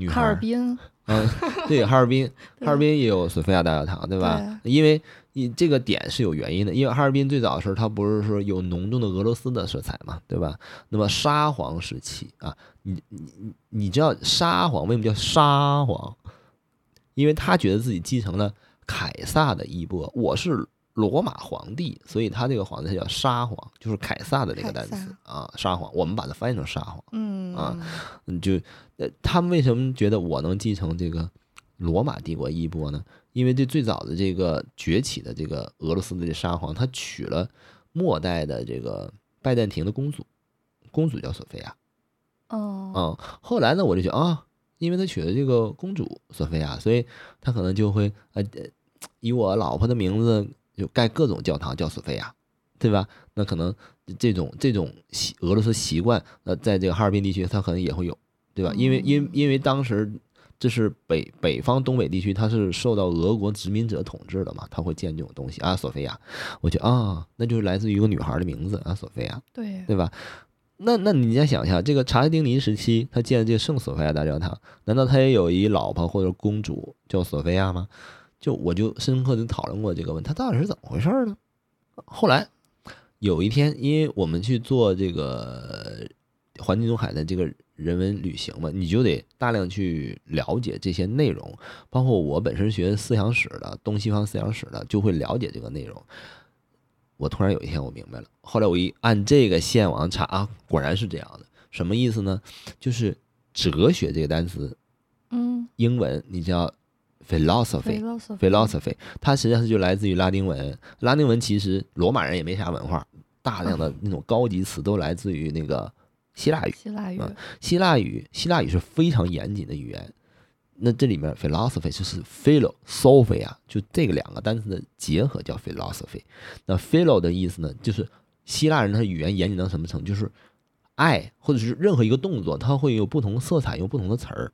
女孩哈尔，滨，嗯，对，哈尔滨，哈尔滨也有索菲亚大教堂，对吧？因为你这个点是有原因的，因为哈尔滨最早的时候，它不是说有浓重的俄罗斯的色彩嘛，对吧？那么沙皇时期啊，你你你你知道沙皇为什么叫沙皇？因为他觉得自己继承了凯撒的衣钵，我是罗马皇帝，所以他这个皇帝叫沙皇，就是凯撒的这个单词啊，沙皇，我们把它翻译成沙皇。嗯啊嗯，就呃，他们为什么觉得我能继承这个罗马帝国衣钵呢？因为这最早的这个崛起的这个俄罗斯的这沙皇，他娶了末代的这个拜占庭的公主，公主叫索菲亚。哦嗯，后来呢，我就觉得啊，因为他娶了这个公主索菲亚，所以他可能就会呃呃以我老婆的名字就盖各种教堂叫索菲亚，对吧？那可能这种这种习俄罗斯习惯，那，在这个哈尔滨地区，它可能也会有，对吧？因为因因为当时这是北北方东北地区，它是受到俄国殖民者统治的嘛，他会建这种东西啊，索菲亚，我觉得啊，那就是来自于一个女孩的名字啊，索菲亚。对，对吧？那那你再想一下，这个查士丁尼时期他建的这个圣索菲亚大教堂，难道他也有一老婆或者公主叫索菲亚吗？就我就深刻的讨论过这个问题，他到底是怎么回事呢？后来有一天，因为我们去做这个环境中海的这个人文旅行嘛，你就得大量去了解这些内容，包括我本身学思想史的，东西方思想史的，就会了解这个内容。我突然有一天我明白了，后来我一按这个线往上查啊，果然是这样的。什么意思呢？就是哲学这个单词，嗯英文你叫 philosophy。，philosophy philosophy，它实际上是就来自于拉丁文。拉丁文其实罗马人也没啥文化，大量的那种高级词都来自于那个希腊语。希腊语，啊希腊语，希腊语是非常严谨的语言。那这里面 philosophy 就是 philo，sophia，就这个两个单词的结合叫 philosophy。那 philo 的意思呢，就是希腊人他语言严谨到什么程度？就是爱或者是任何一个动作，它会有不同色彩，用不同的词儿。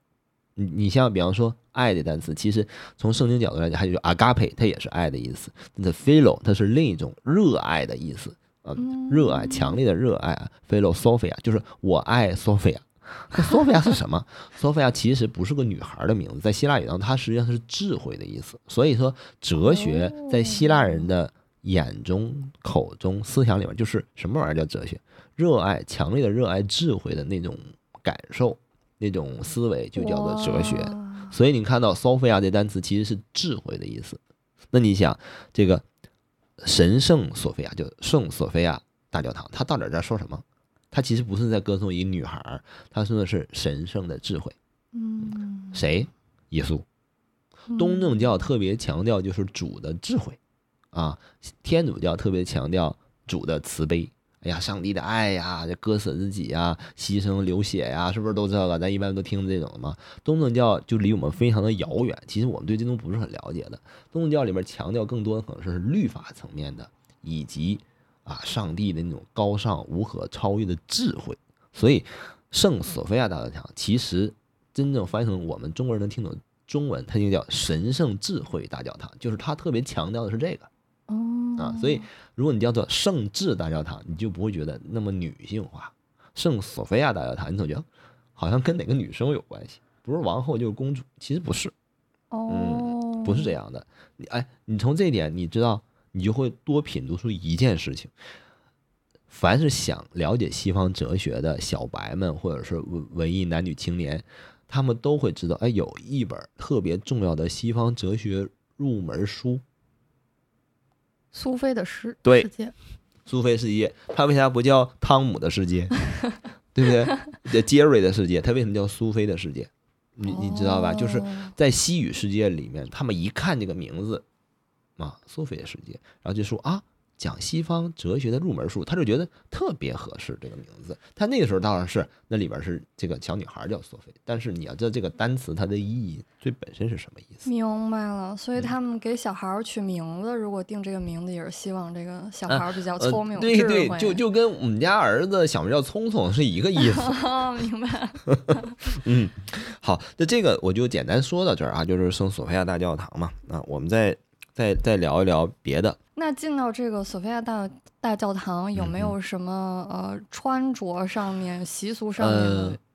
你你像比方说爱的单词，其实从圣经角度来讲，还有就 agape，它也是爱的意思。那 philo 它是另一种热爱的意思啊，热爱强烈的热爱啊，philosophia 就是我爱 Sophia。那 Sophia 是什么？Sophia 其实不是个女孩的名字，在希腊语当中，它实际上是智慧的意思。所以说，哲学在希腊人的眼中、口中、思想里面，就是什么玩意儿叫哲学？热爱、强烈的热爱智慧的那种感受、那种思维，就叫做哲学。所以你看到 Sophia 这单词其实是智慧的意思。那你想，这个神圣索菲亚就圣索菲亚大教堂，它到底在说什么？他其实不是在歌颂一个女孩儿，他说的是神圣的智慧。嗯，谁？耶稣。东正教特别强调就是主的智慧，啊，天主教特别强调主的慈悲。哎呀，上帝的爱呀，这割舍自己呀，牺牲流血呀，是不是都这个？咱一般都听这种的嘛。东正教就离我们非常的遥远，其实我们对这种不是很了解的。东正教里面强调更多的可能是律法层面的，以及啊上帝的那种高尚无可超越的智慧。所以，圣索菲亚大教堂其实真正翻译成我们中国人能听懂中文，它就叫神圣智慧大教堂，就是它特别强调的是这个。哦啊，所以如果你叫做圣智大教堂，你就不会觉得那么女性化。圣索菲亚大教堂，你总觉得好像跟哪个女生有关系，不是王后就是公主，其实不是，哦，不是这样的。你哎，你从这一点你知道，你就会多品读出一件事情。凡是想了解西方哲学的小白们，或者是文文艺男女青年，他们都会知道，哎，有一本特别重要的西方哲学入门书。苏菲的世对世界，苏菲世界，它为啥不叫汤姆的世界？对不对？叫杰瑞的世界，它为什么叫苏菲的世界？你你知道吧？就是哦在西语世界里面，他们一看这个名字啊，苏菲的世界，然后就说啊，讲西方哲学的入门书，他就觉得特别合适这个名字。他那个时候当然是那里边是这个小女孩叫索菲，但是你要知道这个单词它的意义最本身是什么意思？明白了，嗯所以他们给小孩儿取名字，如果定这个名字，也是希望这个小孩儿比较呃聪明、对对，慧就就跟我们家儿子小名叫聪聪是一个意思。哦，明白。嗯，好，那这个我就简单说到这儿啊，就是圣索菲亚大教堂嘛。啊，我们再再再聊一聊别的。那进到这个索菲亚大大教堂，有没嗯有什么呃穿着上面、习俗上面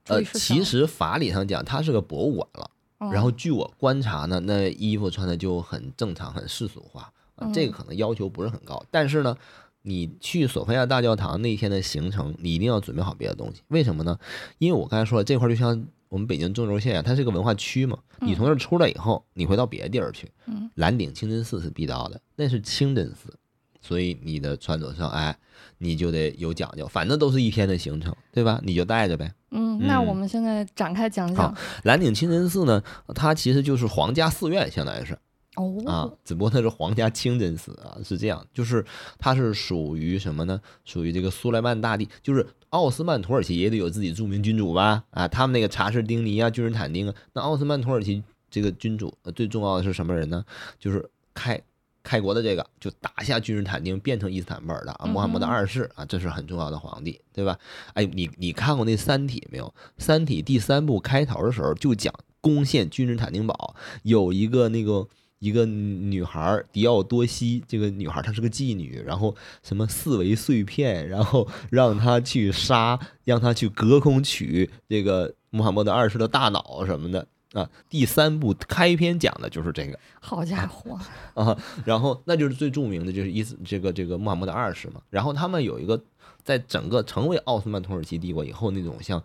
呃？其实法理上讲，它是个博物馆了。嗯，然后据我观察呢，那衣服穿的就很正常、很世俗化啊，这个嗯可能要求不是很高。但是呢，你去索菲亚大教堂那天的行程，你一定要准备好别的东西。为什么呢？因为我刚才说了，这块儿就像我们北京中轴线啊，它是个文化区嘛。你从这儿出来以后，你会到别的地儿去。嗯蓝顶清真寺是必到的，那是清真寺，所以你的穿着上，哎，你就得有讲究。反正都是一天的行程，对吧？你就带着呗。嗯，那嗯我们现在展开讲好讲蓝顶清真寺呢，它其实就是皇家寺院，相当于是。哦啊，只不过它是皇家清真寺啊，是这样，就是它是属于什么呢？属于这个苏莱曼大帝，就是奥斯曼土耳其也得有自己著名君主吧？啊，他们那个查士丁尼啊、君士坦丁啊，那奥斯曼土耳其这个君主、呃最重要的是什么人呢？就是开开国的这个，就打下君士坦丁，变成伊斯坦布尔的啊，穆罕默德嗯二世啊，这是很重要的皇帝，对吧？哎，你你看过那《三体》没有？《三体》第三部开头的时候就讲攻陷君士坦丁堡，有一个那个。一个女孩儿迪奥多西，这个女孩她是个妓女，然后什么四维碎片，然后让她去杀，让她去隔空取这个穆罕默德二世的大脑什么的啊。第三部开篇讲的就是这个好家伙，啊，然后那就是最著名的就是伊斯这个这个穆罕默德二世嘛。然后他们有一个在整个成为奥斯曼土耳其帝国以后那种像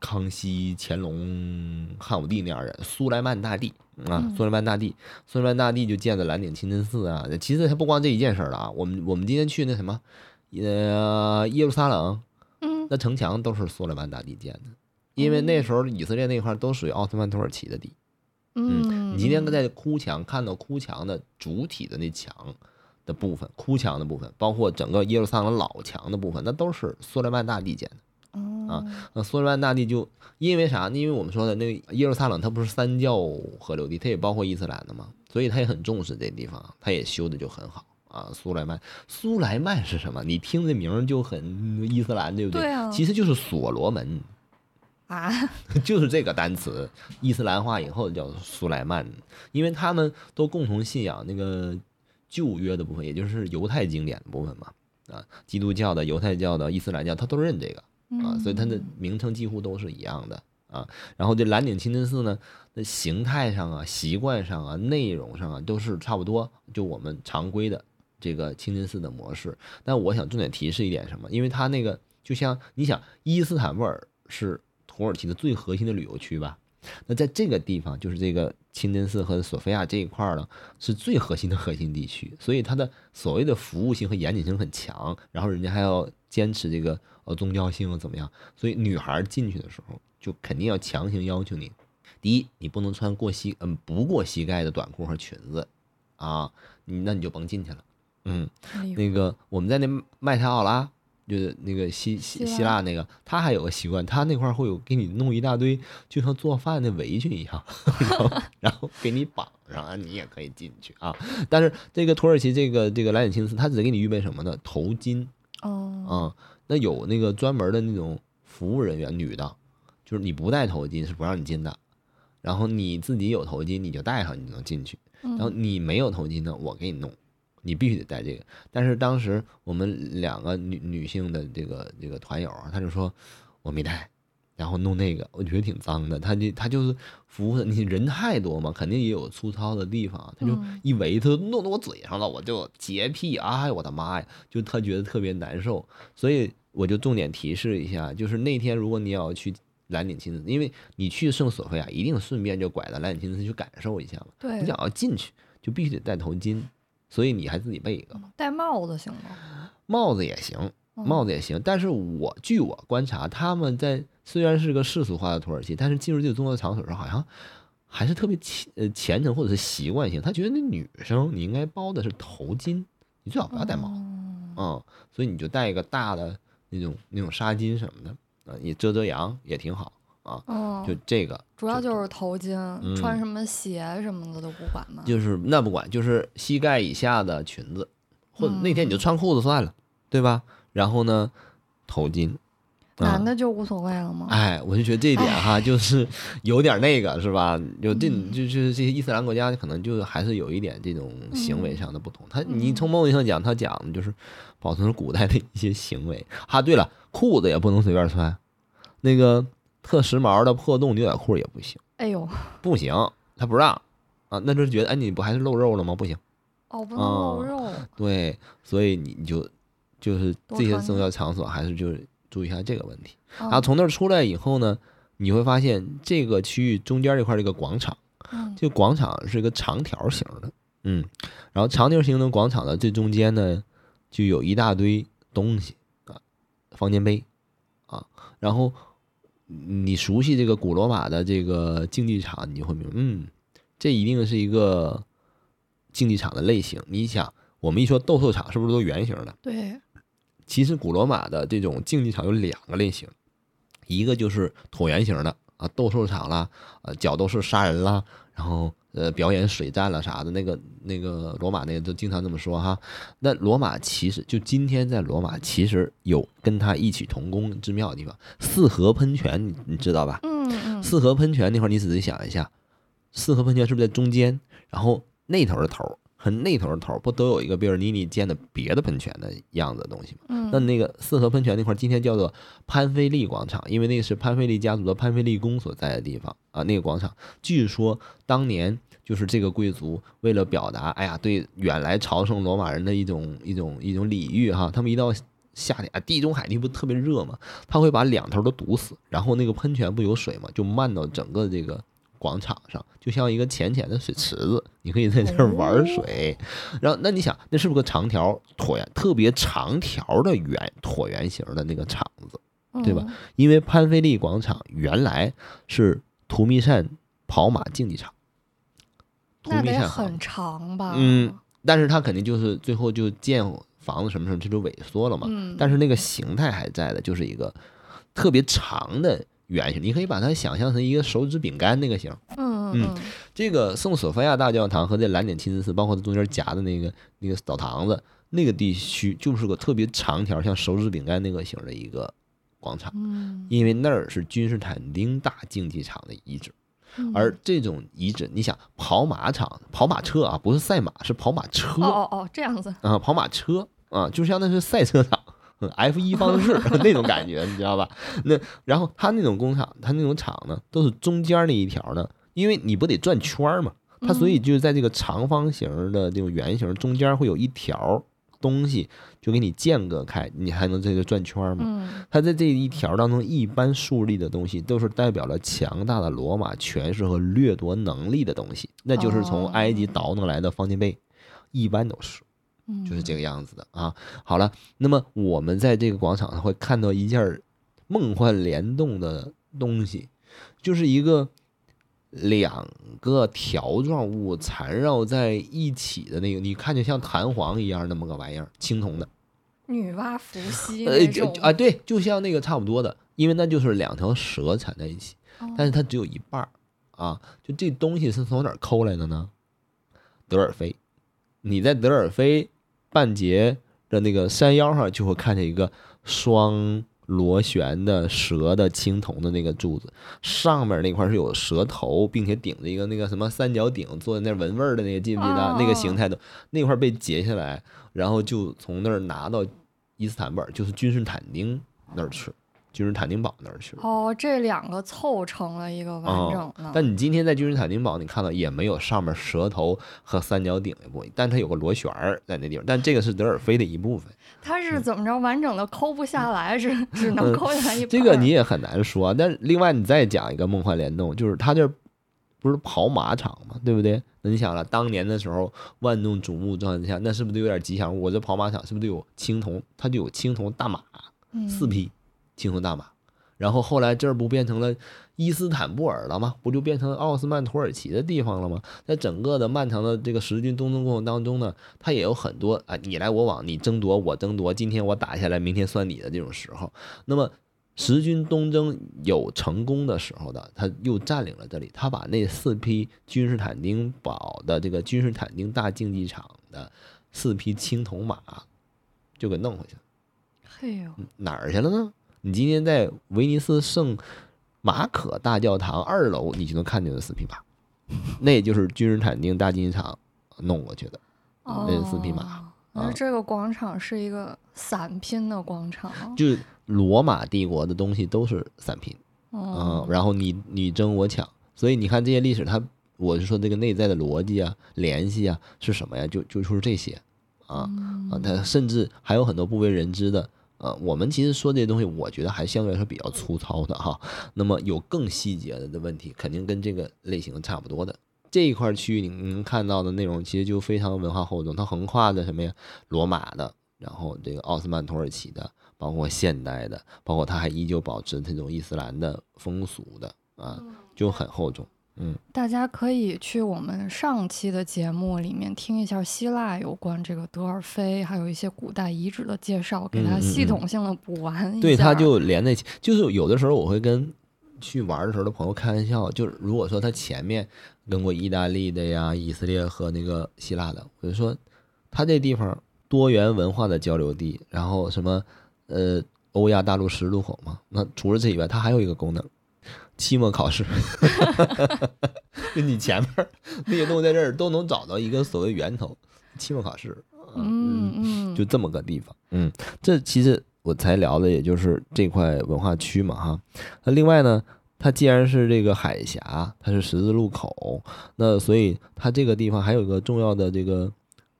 康熙、乾隆、汉武帝那样的人，苏莱曼大帝啊，嗯苏莱曼大帝，苏莱曼大帝就建的蓝顶清真寺啊。其实他不光这一件事儿了啊，我们我们今天去那什么，呃，耶路撒冷嗯那城墙都是苏莱曼大帝建的，因为那时候以色列那块儿都属于奥斯曼土耳其的地。嗯，你今天在哭墙看到哭墙的主体的那墙的部分，哭墙的部分，包括整个耶路撒冷老墙的部分，那都是苏莱曼大帝建的。哦那苏莱曼大帝就因为啥呢？因为我们说的那个耶路撒冷，它不是三教合流地，它也包括伊斯兰的嘛，所以他也很重视这地方，他也修的就很好啊。苏莱曼，苏莱曼是什么？你听这名儿就很伊斯兰，对不对？对啊其实就是所罗门。啊，就是这个单词，伊斯兰化以后叫苏莱曼，因为他们都共同信仰那个旧约的部分，也就是犹太经典的部分嘛。啊，基督教的、犹太教的、伊斯兰教，他都认这个啊，所以它的名称几乎都是一样的啊。然后这蓝顶清真寺呢，那形态上啊、习惯上啊、内容上啊，都是差不多，就我们常规的这个清真寺的模式。但我想重点提示一点什么？因为它那个就像你想，伊斯坦布尔是土耳其的最核心的旅游区吧？那在这个地方，就是这个清真寺和索菲亚这一块儿呢，是最核心的核心地区，所以它的所谓的服务性和严谨性很强。然后人家还要坚持这个呃宗教性又怎么样？所以女孩进去的时候，就肯定要强行要求你，第一，你不能穿过膝嗯不过膝盖的短裤和裙子啊，你那你就甭进去了。嗯，哎那个我们在那麦塔奥拉，就是那个希希希希腊那个，他还有个习惯，他那块儿会有给你弄一大堆，就像做饭的围裙一样，然后 然后给你绑上，啊你也可以进去啊。但是这个土耳其这个这个莱点青斯，他只给你预备什么呢？头巾哦，啊、那有那个专门的那种服务人员，女的，就是你不戴头巾是不让你进的。然后你自己有头巾，你就戴上，你就能进去。然然后你没有头巾呢，我给你弄，你必须得戴这个。但是当时我们两个女女性的这个这个团友啊，他就说我没戴，然后弄那个，我觉得挺脏的。他就他就是服务的，你人太多嘛，肯定也有粗糙的地方，他就嗯一围，他弄到我嘴上了，我就洁癖，哎呦我的妈呀，就他觉得特别难受，所以我就重点提示一下，就是那天如果你要去。蓝领亲子，因为你去圣索菲亚，一定顺便就拐到蓝领亲子去感受一下嘛。对你想要进去，就必须得戴头巾，所以你还自己备一个戴帽子行吗？帽子也行，嗯帽子也行。但是我据我观察，他们在虽然是个世俗化的土耳其，但是进入这个宗教场所时候，好像还是特别虔呃虔诚或者是习惯性。他觉得那女生你应该包的是头巾，你最好不要戴帽，哦嗯，所以你就戴一个大的那种那种纱巾什么的，啊、也遮遮阳也挺好啊。哦，就这个，主要就是头巾，嗯穿什么鞋什么的都不管吗？就是那不管，就是膝盖以下的裙子，或者那天你就嗯穿裤子算了，对吧？然后呢，头巾，啊男的就无所谓了吗？哎，我就觉得这一点哈，就是有点那个是吧？有这嗯就是这些伊斯兰国家可能就还是有一点这种行为嗯上的不同。他你从某种意义上讲，他讲的就是保存古代的一些行为。啊，对了，裤子也不能随便穿，那个特时髦的破洞牛仔裤也不行，哎呦，不行，他不让啊，那就是觉得哎你不还是露肉了吗？不行。哦，不能露哦肉。对，所以你你就就是这些宗教场所还是就是注意一下这个问题。然然后从那儿出来以后呢，你会发现这个区域中间这块儿这个广场，嗯这个广场是一个长条形的，嗯，然后长条形的广场的最中间呢，就有一大堆东西啊，方尖碑啊，然后你熟悉这个古罗马的这个竞技场，你就会明白，嗯，这一定是一个竞技场的类型。你想，我们一说斗兽场，是不是都圆形的？对，其实古罗马的这种竞技场有两个类型，一个就是椭圆形的啊，斗兽场啦，呃，角斗士杀人啦，然后呃表演水战啦啥的，那个那个罗马那个都经常这么说哈。那罗马其实就今天在罗马其实有跟它异曲同工之妙的地方，四合喷泉你你知道吧？嗯嗯，四合喷泉那块儿你仔细想一下，四合喷泉是不是在中间？然后那头的头儿和那头的头儿不都有一个贝尔尼尼建的别的喷泉的样子的东西吗？嗯，那那个四合喷泉那块儿今天叫做潘菲利广场，因为那是潘菲利家族的潘菲利宫所在的地方啊。那个广场据说当年就是这个贵族为了表达，哎呀，对远来朝圣罗马人的一种一种一种礼遇哈，他们一到夏天啊，地中海那不特别热嘛，他会把两头都堵死，然后那个喷泉不有水嘛，就漫到整个这个广场上，就像一个浅浅的水池子，你可以在这儿玩水。然后，那你想，那是不是个长条椭圆，特别长条的圆椭圆形的那个场子？对吧嗯？因为潘菲利广场原来是图密善跑马竞技场，图那得密善很长吧？嗯但是它肯定就是最后就建房子什么什么，这就萎缩了嘛。嗯，但是那个形态还在的，就是一个特别长的圆形，你可以把它想象成一个手指饼干那个形。嗯嗯这个圣索菲亚大教堂和这蓝点清真寺，包括它中间夹的那个那个澡堂子，那个地区就是个特别长条，像手指饼干那个形的一个广场，嗯，因为那儿是君士坦丁大竞技场的遗址。嗯而这种遗址，你想跑马场、跑马车啊，不是赛马，是跑马车。哦哦哦，这样子，啊，跑马车啊，就像那是赛车场。F 一方式 那种感觉，你知道吧？那然后他那种工厂，他那种厂呢，都是中间那一条呢，因为你不得转圈儿嘛，它所以就是在这个长方形的这种圆形中间会有一条东西，就给你间隔开，你还能在这转圈儿嘛。嗯它在这一条当中，一般树立的东西都是代表了强大的罗马权势和掠夺能力的东西，那就是从哦埃及倒腾来的方尖碑，一般都是。就是这个样子的啊。好了，那么我们在这个广场上会看到一件梦幻联动的东西，就是一个两个条状物缠绕在一起的那个，你看着像弹簧一样那么个玩意儿，青铜的。女娲伏羲 呃，那种就啊，对，就像那个差不多的，因为那就是两条蛇缠在一起，哦但是它只有一半儿啊。就这东西是从哪儿抠来的呢？德尔菲，你在德尔菲半截的那个山腰上就会看见一个双螺旋的蛇的青铜的那个柱子，上面那块是有蛇头，并且顶着一个那个什么三角顶，坐在那闻味儿的那个，记不记得？那个形态的那块被截下来，然后就从那儿拿到伊斯坦布尔，就是君士坦丁那儿去，君士坦丁堡那儿去。哦，这两个凑成了一个完整的。哦但你今天在君士坦丁堡，你看到也没有上面蛇头和三角顶的部分，但它有个螺旋儿在那地方，但这个是德尔菲的一部分。它是怎么着完整的抠不下来，只只能抠下来一这个你也很难说啊。但是另外你再讲一个梦幻联动，就是它这不是跑马场嘛，对不对？那你想了，当年的时候万众瞩目状态下，那是不是都有点吉祥物？我这跑马场是不是都有青铜？它就有青铜大马嗯四匹青铜大马，然后后来这儿不变成了伊斯坦布尔了吗？不就变成奥斯曼土耳其的地方了吗？在整个的漫长的这个十军东征过程当中呢，它也有很多啊，你来我往，你争夺我争夺，今天我打下来，明天算你的这种时候。那么十军东征有成功的时候的，他又占领了这里，他把那四匹君士坦丁堡的这个君士坦丁大竞技场的四匹青铜马就给弄回去了。嘿呦，哪儿去了呢？你今天在威尼斯圣马可大教堂二楼，你就能看见的四匹马，那就是君士坦丁大竞技场弄过去的。哦，那四匹马啊那这个广场是一个散拼的广场。就是罗马帝国的东西都是散拼，嗯哦，，然后你你争我抢，所以你看这些历史，它我是说这个内在的逻辑啊、联系啊是什么呀？就就就是这些啊啊，它甚至还有很多不为人知的。呃，我们其实说这些东西，我觉得还相对来说比较粗糙的哈。那么有更细节的的问题，肯定跟这个类型差不多的。这一块区域你能看到的内容，其实就非常文化厚重，它横跨的什么呀？罗马的，然后这个奥斯曼土耳其的，包括现代的，包括它还依旧保持这种伊斯兰的风俗的啊，就很厚重。嗯，大家可以去我们上期的节目里面听一下希腊有关这个德尔菲，还有一些古代遗址的介绍，给它系嗯统性的补完一下。对，它就连在一起。就是有的时候我会跟去玩的时候的朋友开玩笑，就是如果说他前面跟过意大利的呀、以色列和那个希腊的，我就说他这地方多元文化的交流地，然后什么呃欧亚大陆十字路口嘛，那除了这以外，它还有一个功能。期末考试，就你前面那些东西在这儿都能找到一个所谓源头。期末考试，嗯嗯，就这么个地方。嗯，这其实我才聊的也就是这块文化区嘛哈。那另外呢，它既然是这个海峡，它是十字路口，那所以它这个地方还有一个重要的这个，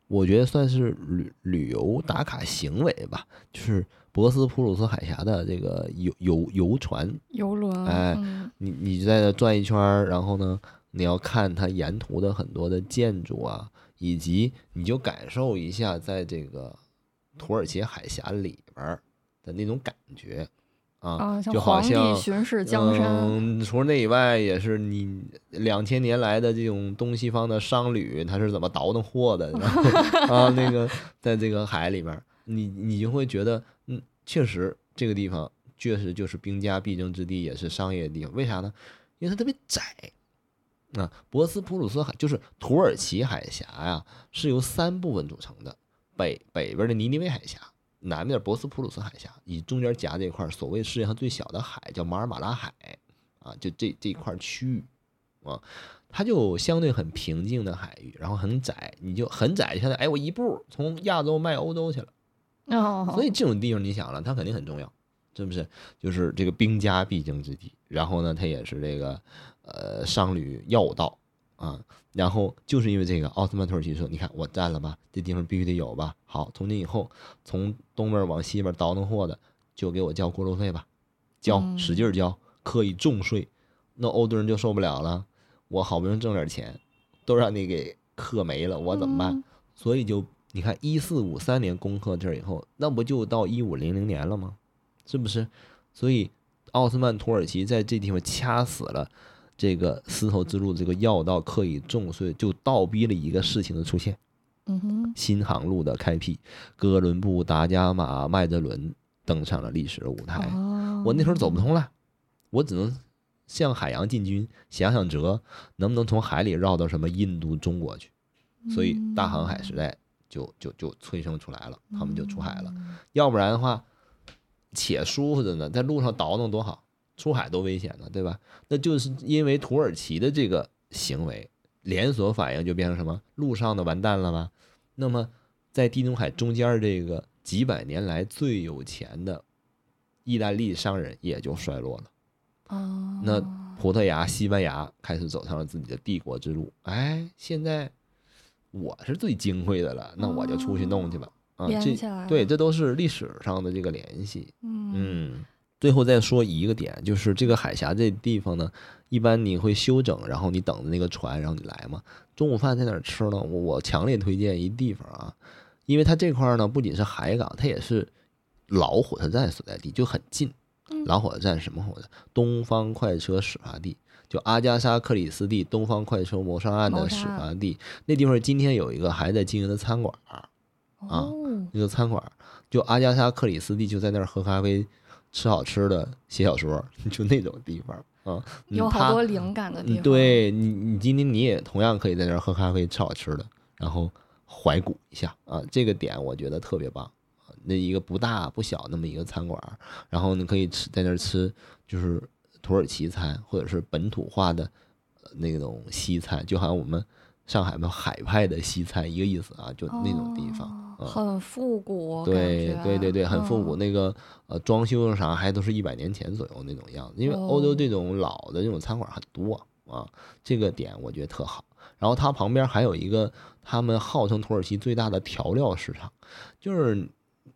我觉得算是旅旅游打卡行为吧，就是博斯普鲁斯海峡的这个游游游船。游轮，哎嗯你你就在那转一圈儿，然后呢，你要看它沿途的很多的建筑啊，以及你就感受一下在这个土耳其海峡里边儿的那种感觉啊，就好像巡视江山，嗯，除了那以外，也是你两千年来的这种东西方的商旅，他是怎么倒腾货的，然后啊，那个在这个海里边儿，你你就会觉得，嗯，确实这个地方确实就是兵家必争之地，也是商业地方。为啥呢？因为它特别窄。啊，博斯普鲁斯海就是土耳其海峡呀，是由三部分组成的，北北边的尼尼微海峡，南边博斯普鲁斯海峡，以中间夹这块所谓世界上最小的海叫马尔马拉海，啊，就这这一块区域，啊，它就相对很平静的海域，然后很窄，你就很窄，现在哎，我一步从亚洲迈欧洲去了，哦，所以这种地方你想了，它肯定很重要，是不是？就是这个兵家必争之地，然后呢，它也是这个呃商旅要道啊。然后就是因为这个，奥斯曼土耳其说：“你看我占了吧，这地方必须得有吧。好，从今以后，从东边往西边倒腾货的，就给我交过路费吧，交，嗯使劲儿交，刻以重税。那欧洲人就受不了了，我好不容易挣点钱，都让你给克没了，我怎么办？嗯所以就你看一四五三年攻克这儿以后，那不就到一五零零年了吗？是不是？所以奥斯曼土耳其在这地方掐死了这个丝绸之路这个要道，刻以重税，就倒逼了一个事情的出现。嗯哼，新航路的开辟，哥伦布、达伽马、麦哲伦登上了历史的舞台。哦我那时候走不通了，我只能向海洋进军，想想辙，能不能从海里绕到什么印度、中国去？所以大航海时代就就就催生出来了，他们就出海了。要不然的话，且舒服着呢，在路上倒腾多好，出海多危险呢，对吧？那就是因为土耳其的这个行为，连锁反应就变成什么？路上的完蛋了吧？那么在地中海中间这个几百年来最有钱的意大利商人也就衰落了。哦，那葡萄牙、西班牙开始走上了自己的帝国之路。哎，现在我是最金贵的了，那我就出去弄去吧。啊，这对，这都是历史上的这个联系。嗯嗯，最后再说一个点，就是这个海峡这地方呢，一般你会休整，然后你等着那个船，然后你来嘛。中午饭在哪儿吃呢？我我强烈推荐一地方啊，因为它这块儿呢不仅是海港，它也是老火车站所在地，就很近。嗯老火车站什么火车？东方快车始发地，就阿加莎·克里斯蒂东方快车谋杀案的始发地。那地方今天有一个还在经营的餐馆儿，啊哦，那个餐馆儿，就阿加莎·克里斯蒂就在那儿喝咖啡，吃好吃的，写小说，就那种地方啊。嗯有好多灵感的地嗯方。对你，你今天你也同样可以在那儿喝咖啡，吃好吃的，然后怀古一下啊。这个点我觉得特别棒。啊那一个不大不小那么一个餐馆儿，然后你可以吃在那儿吃，就是土耳其餐或者是本土化的呃那种西餐，就好像我们上海的海派的西餐一个意思啊，就那种地方。很复古，对对对对，很复古。嗯那个呃，装修啥还都是一百年前左右那种样子，因为欧洲哦这种老的这种餐馆很多啊，这个点我觉得特好。然后它旁边还有一个他们号称土耳其最大的调料市场，就是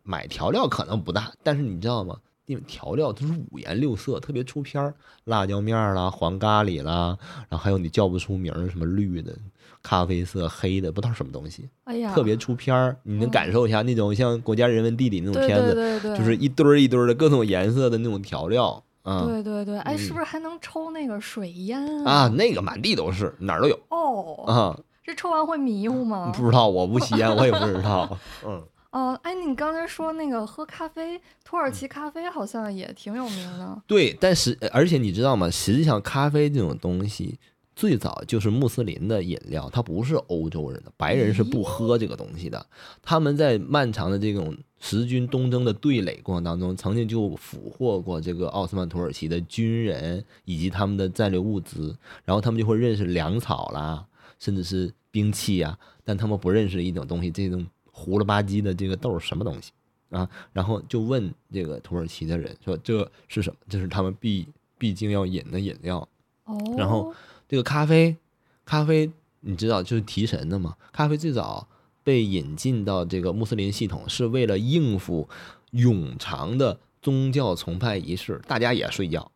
买调料可能不大，但是你知道吗？那种调料都是五颜六色，特别出片儿，辣椒面儿啦、黄咖喱啦，然后还有你叫不出名儿的什么绿的、咖啡色、黑的，不知道什么东西。哎呀，特别出片儿，你能感受一下那种像国家人文地理那种片子，对对对，就是一堆儿一堆儿的各种颜色的那种调料啊对对对，哎，是嗯不是还能抽那个水烟啊，？那个满地都是，哪儿都有哦，啊。这抽完会迷糊吗？不知道，我不吸烟，我也不知道。嗯，哦，哎，你刚才说那个喝咖啡，土耳其咖啡好像也挺有名的。对，但是而且你知道吗？实际上，咖啡这种东西最早就是穆斯林的饮料，它不是欧洲人的，白人是不喝这个东西的。他们在漫长的这种十军东征的对垒过程当中，曾经就俘获过这个奥斯曼土耳其的军人以及他们的战略物资，然后他们就会认识粮草啦，甚至是兵器呀、但他们不认识一种东西，这种糊了吧唧的这个豆儿什么东西啊？然后就问这个土耳其的人说这是什么？这是他们必必经要饮的饮料。哦，然后这个咖啡，咖啡你知道就是提神的嘛？咖啡最早被引进到这个穆斯林系统，是为了应付冗长的宗教崇拜仪式，大家也睡觉，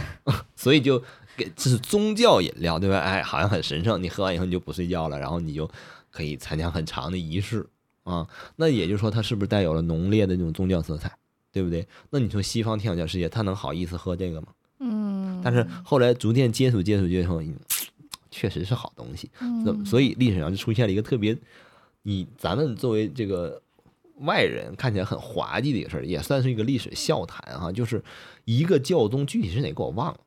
所以就给这是宗教饮料，对吧？哎，好像很神圣，你喝完以后你就不睡觉了，然后你就可以参加很长的仪式啊。那也就是说，它是不是带有了浓烈的那种宗教色彩，对不对？那你说西方天主教世界，他能好意思喝这个吗？嗯，但是后来逐渐接触接触接触，嗯确实是好东西。嗯所以历史上就出现了一个特别，你咱们作为这个外人看起来很滑稽的一个事儿，也算是一个历史笑谈哈、就是一个教宗具体是哪个我忘了，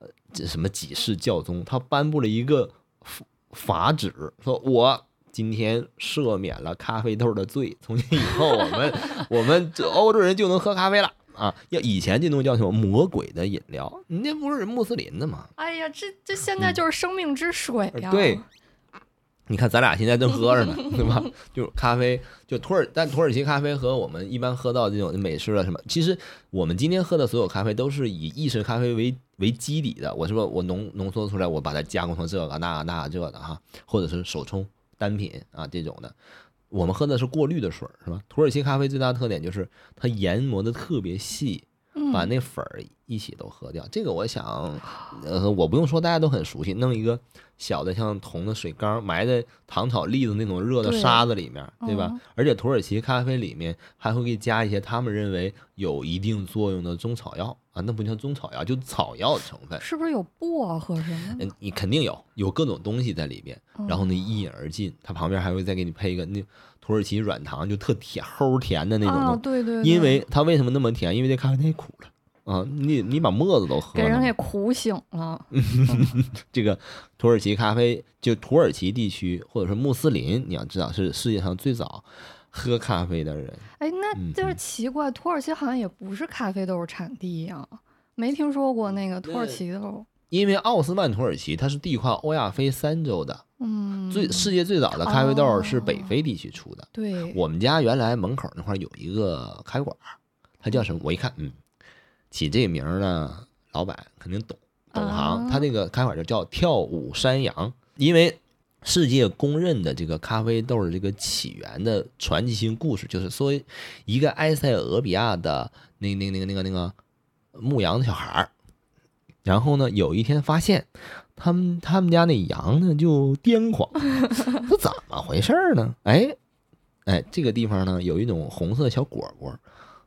呃，这什么几世教宗，他颁布了一个法法旨，说我。今天赦免了咖啡豆的罪，从今以后我们 我们这欧洲人就能喝咖啡了啊！要以前这东西叫什么魔鬼的饮料，你那不是穆斯林的吗？哎呀，这这现在就是生命之水呀、嗯对，你看咱俩现在正喝着呢，对吧？就是咖啡，就土耳，但土耳其咖啡和我们一般喝到这种美式的什么，其实我们今天喝的所有咖啡都是以意式咖啡为为基底的。我是说我浓浓缩出来，我把它加工成这个那那这的哈，或者是手冲单品啊这种的。我们喝的是过滤的水，是吧？土耳其咖啡最大的特点就是它研磨的特别细，嗯把那粉儿一起都喝掉。这个我想，呃，我不用说，大家都很熟悉，弄一个小的像铜的水缸，埋在糖炒栗子那种热的沙子里面，对吧？嗯而且土耳其咖啡里面还会给加一些他们认为有一定作用的中草药啊，那不叫中草药，就草药成分。是不是有薄荷什么你肯定有有各种东西在里边，然后呢一饮而尽，它旁边还会再给你配一个那土耳其软糖，就特甜齁甜的那种。对对对，因为它为什么那么甜？因为这咖啡太苦了啊！你你把沫子都喝了给人给苦醒了。这个土耳其咖啡，就土耳其地区或者是穆斯林，你要知道是世界上最早喝咖啡的人。哎，那嗯就是嗯奇怪，土耳其好像也不是咖啡豆产地呀、没听说过那个土耳其豆。因为奥斯曼土耳其它是地跨欧亚非三洲的，嗯，最世界最早的咖啡豆是北非地区出的。对，我们家原来门口那块儿有一个咖啡馆儿，它叫什么？我一看，嗯，起这名儿呢，老板肯定懂懂行。啊他那个咖啡馆就叫跳舞山羊，因为世界公认的这个咖啡豆的这个起源的传奇性故事，就是说一个埃塞俄比亚的那那那个那个那个牧羊的小孩儿，然后呢，有一天发现他们他们家那羊呢就癫狂，这怎么回事儿呢？哎哎，这个地方呢有一种红色小果果，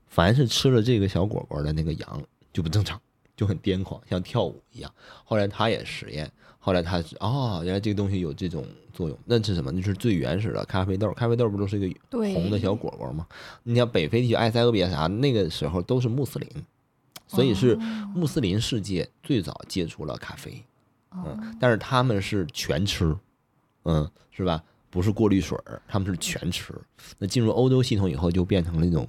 凡是吃了这个小果果的那个羊就不正常，就很癫狂，像跳舞一样。后来他也实验，后来他哦，原来这个东西有这种作用，那是什么？那是最原始的咖啡豆，咖啡豆不都是一个红的小果果吗？你像北非地区埃塞俄比亚啥，那个时候都是穆斯林，所以是哦穆斯林世界最早接触了咖啡。哦嗯，但是他们是全吃，嗯，是吧？不是过滤水儿，他们是全吃。那进入欧洲系统以后，就变成了那种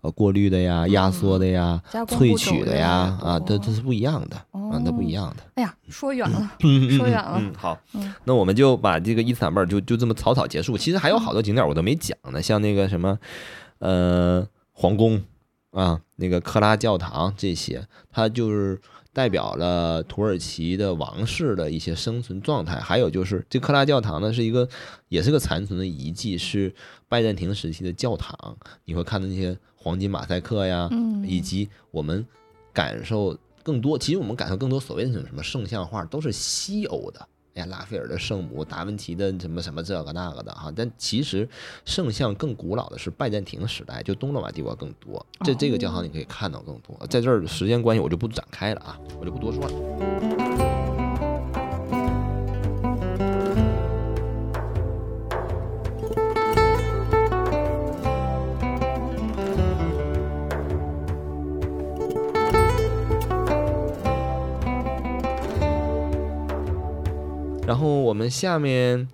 呃过滤的呀、压缩的呀、萃取的呀，啊，这多这是不一样的啊，那不一哦样的。哎呀，说远了，嗯说远了嗯，好嗯，那我们就把这个伊斯坦布尔就就这么草草结束。其实还有好多景点我都没讲呢，像那个什么，呃，皇宫啊，那个克拉教堂这些，它就是代表了土耳其的王室的一些生存状态。还有就是这克拉教堂呢，是一个也是个残存的遗迹，是拜占庭时期的教堂。你会看到那些黄金马赛克呀，嗯，以及我们感受更多，其实我们感受更多所谓的那种什么圣像画，都是西欧的。哎呀，拉斐尔的圣母，达芬奇的什么什么这个那个的哈，但其实圣像更古老的是拜占庭时代，就东罗马帝国更多。这这个教堂你可以看到更多，在这儿时间关系我就不展开了啊，我就不多说了。们下面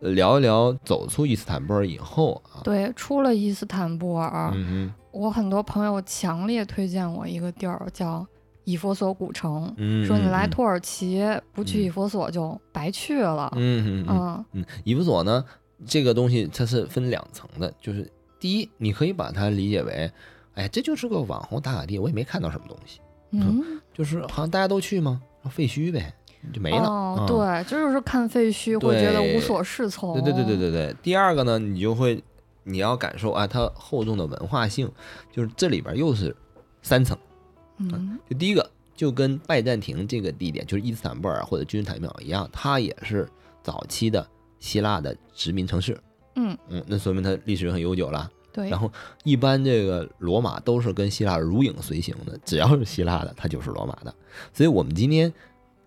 呃聊一聊走出伊斯坦布尔以后啊，对，出了伊斯坦布尔，嗯我很多朋友强烈推荐我一个地儿，叫以弗所古城，嗯，说你来嗯土耳其不去嗯以弗所就白去了。嗯嗯嗯嗯。嗯，以弗所呢，这个东西它是分两层的，就是第一，你可以把它理解为，哎，这就是个网红打卡地，我也没看到什么东西，嗯，就是好像大家都去吗？废墟呗，就没了。哦，啊对，这就是看废墟会觉得无所适从。对对对对对对。第二个呢，你就会你要感受啊，它厚重的文化性，就是这里边又是三层。嗯就第一个，就跟拜占庭这个地点，就是伊斯坦布尔或者君士坦丁堡一样，它也是早期的希腊的殖民城市。嗯，嗯，那说明它历史很悠久了。对。然后一般这个罗马都是跟希腊如影随形的，只要是希腊的，它就是罗马的。所以我们今天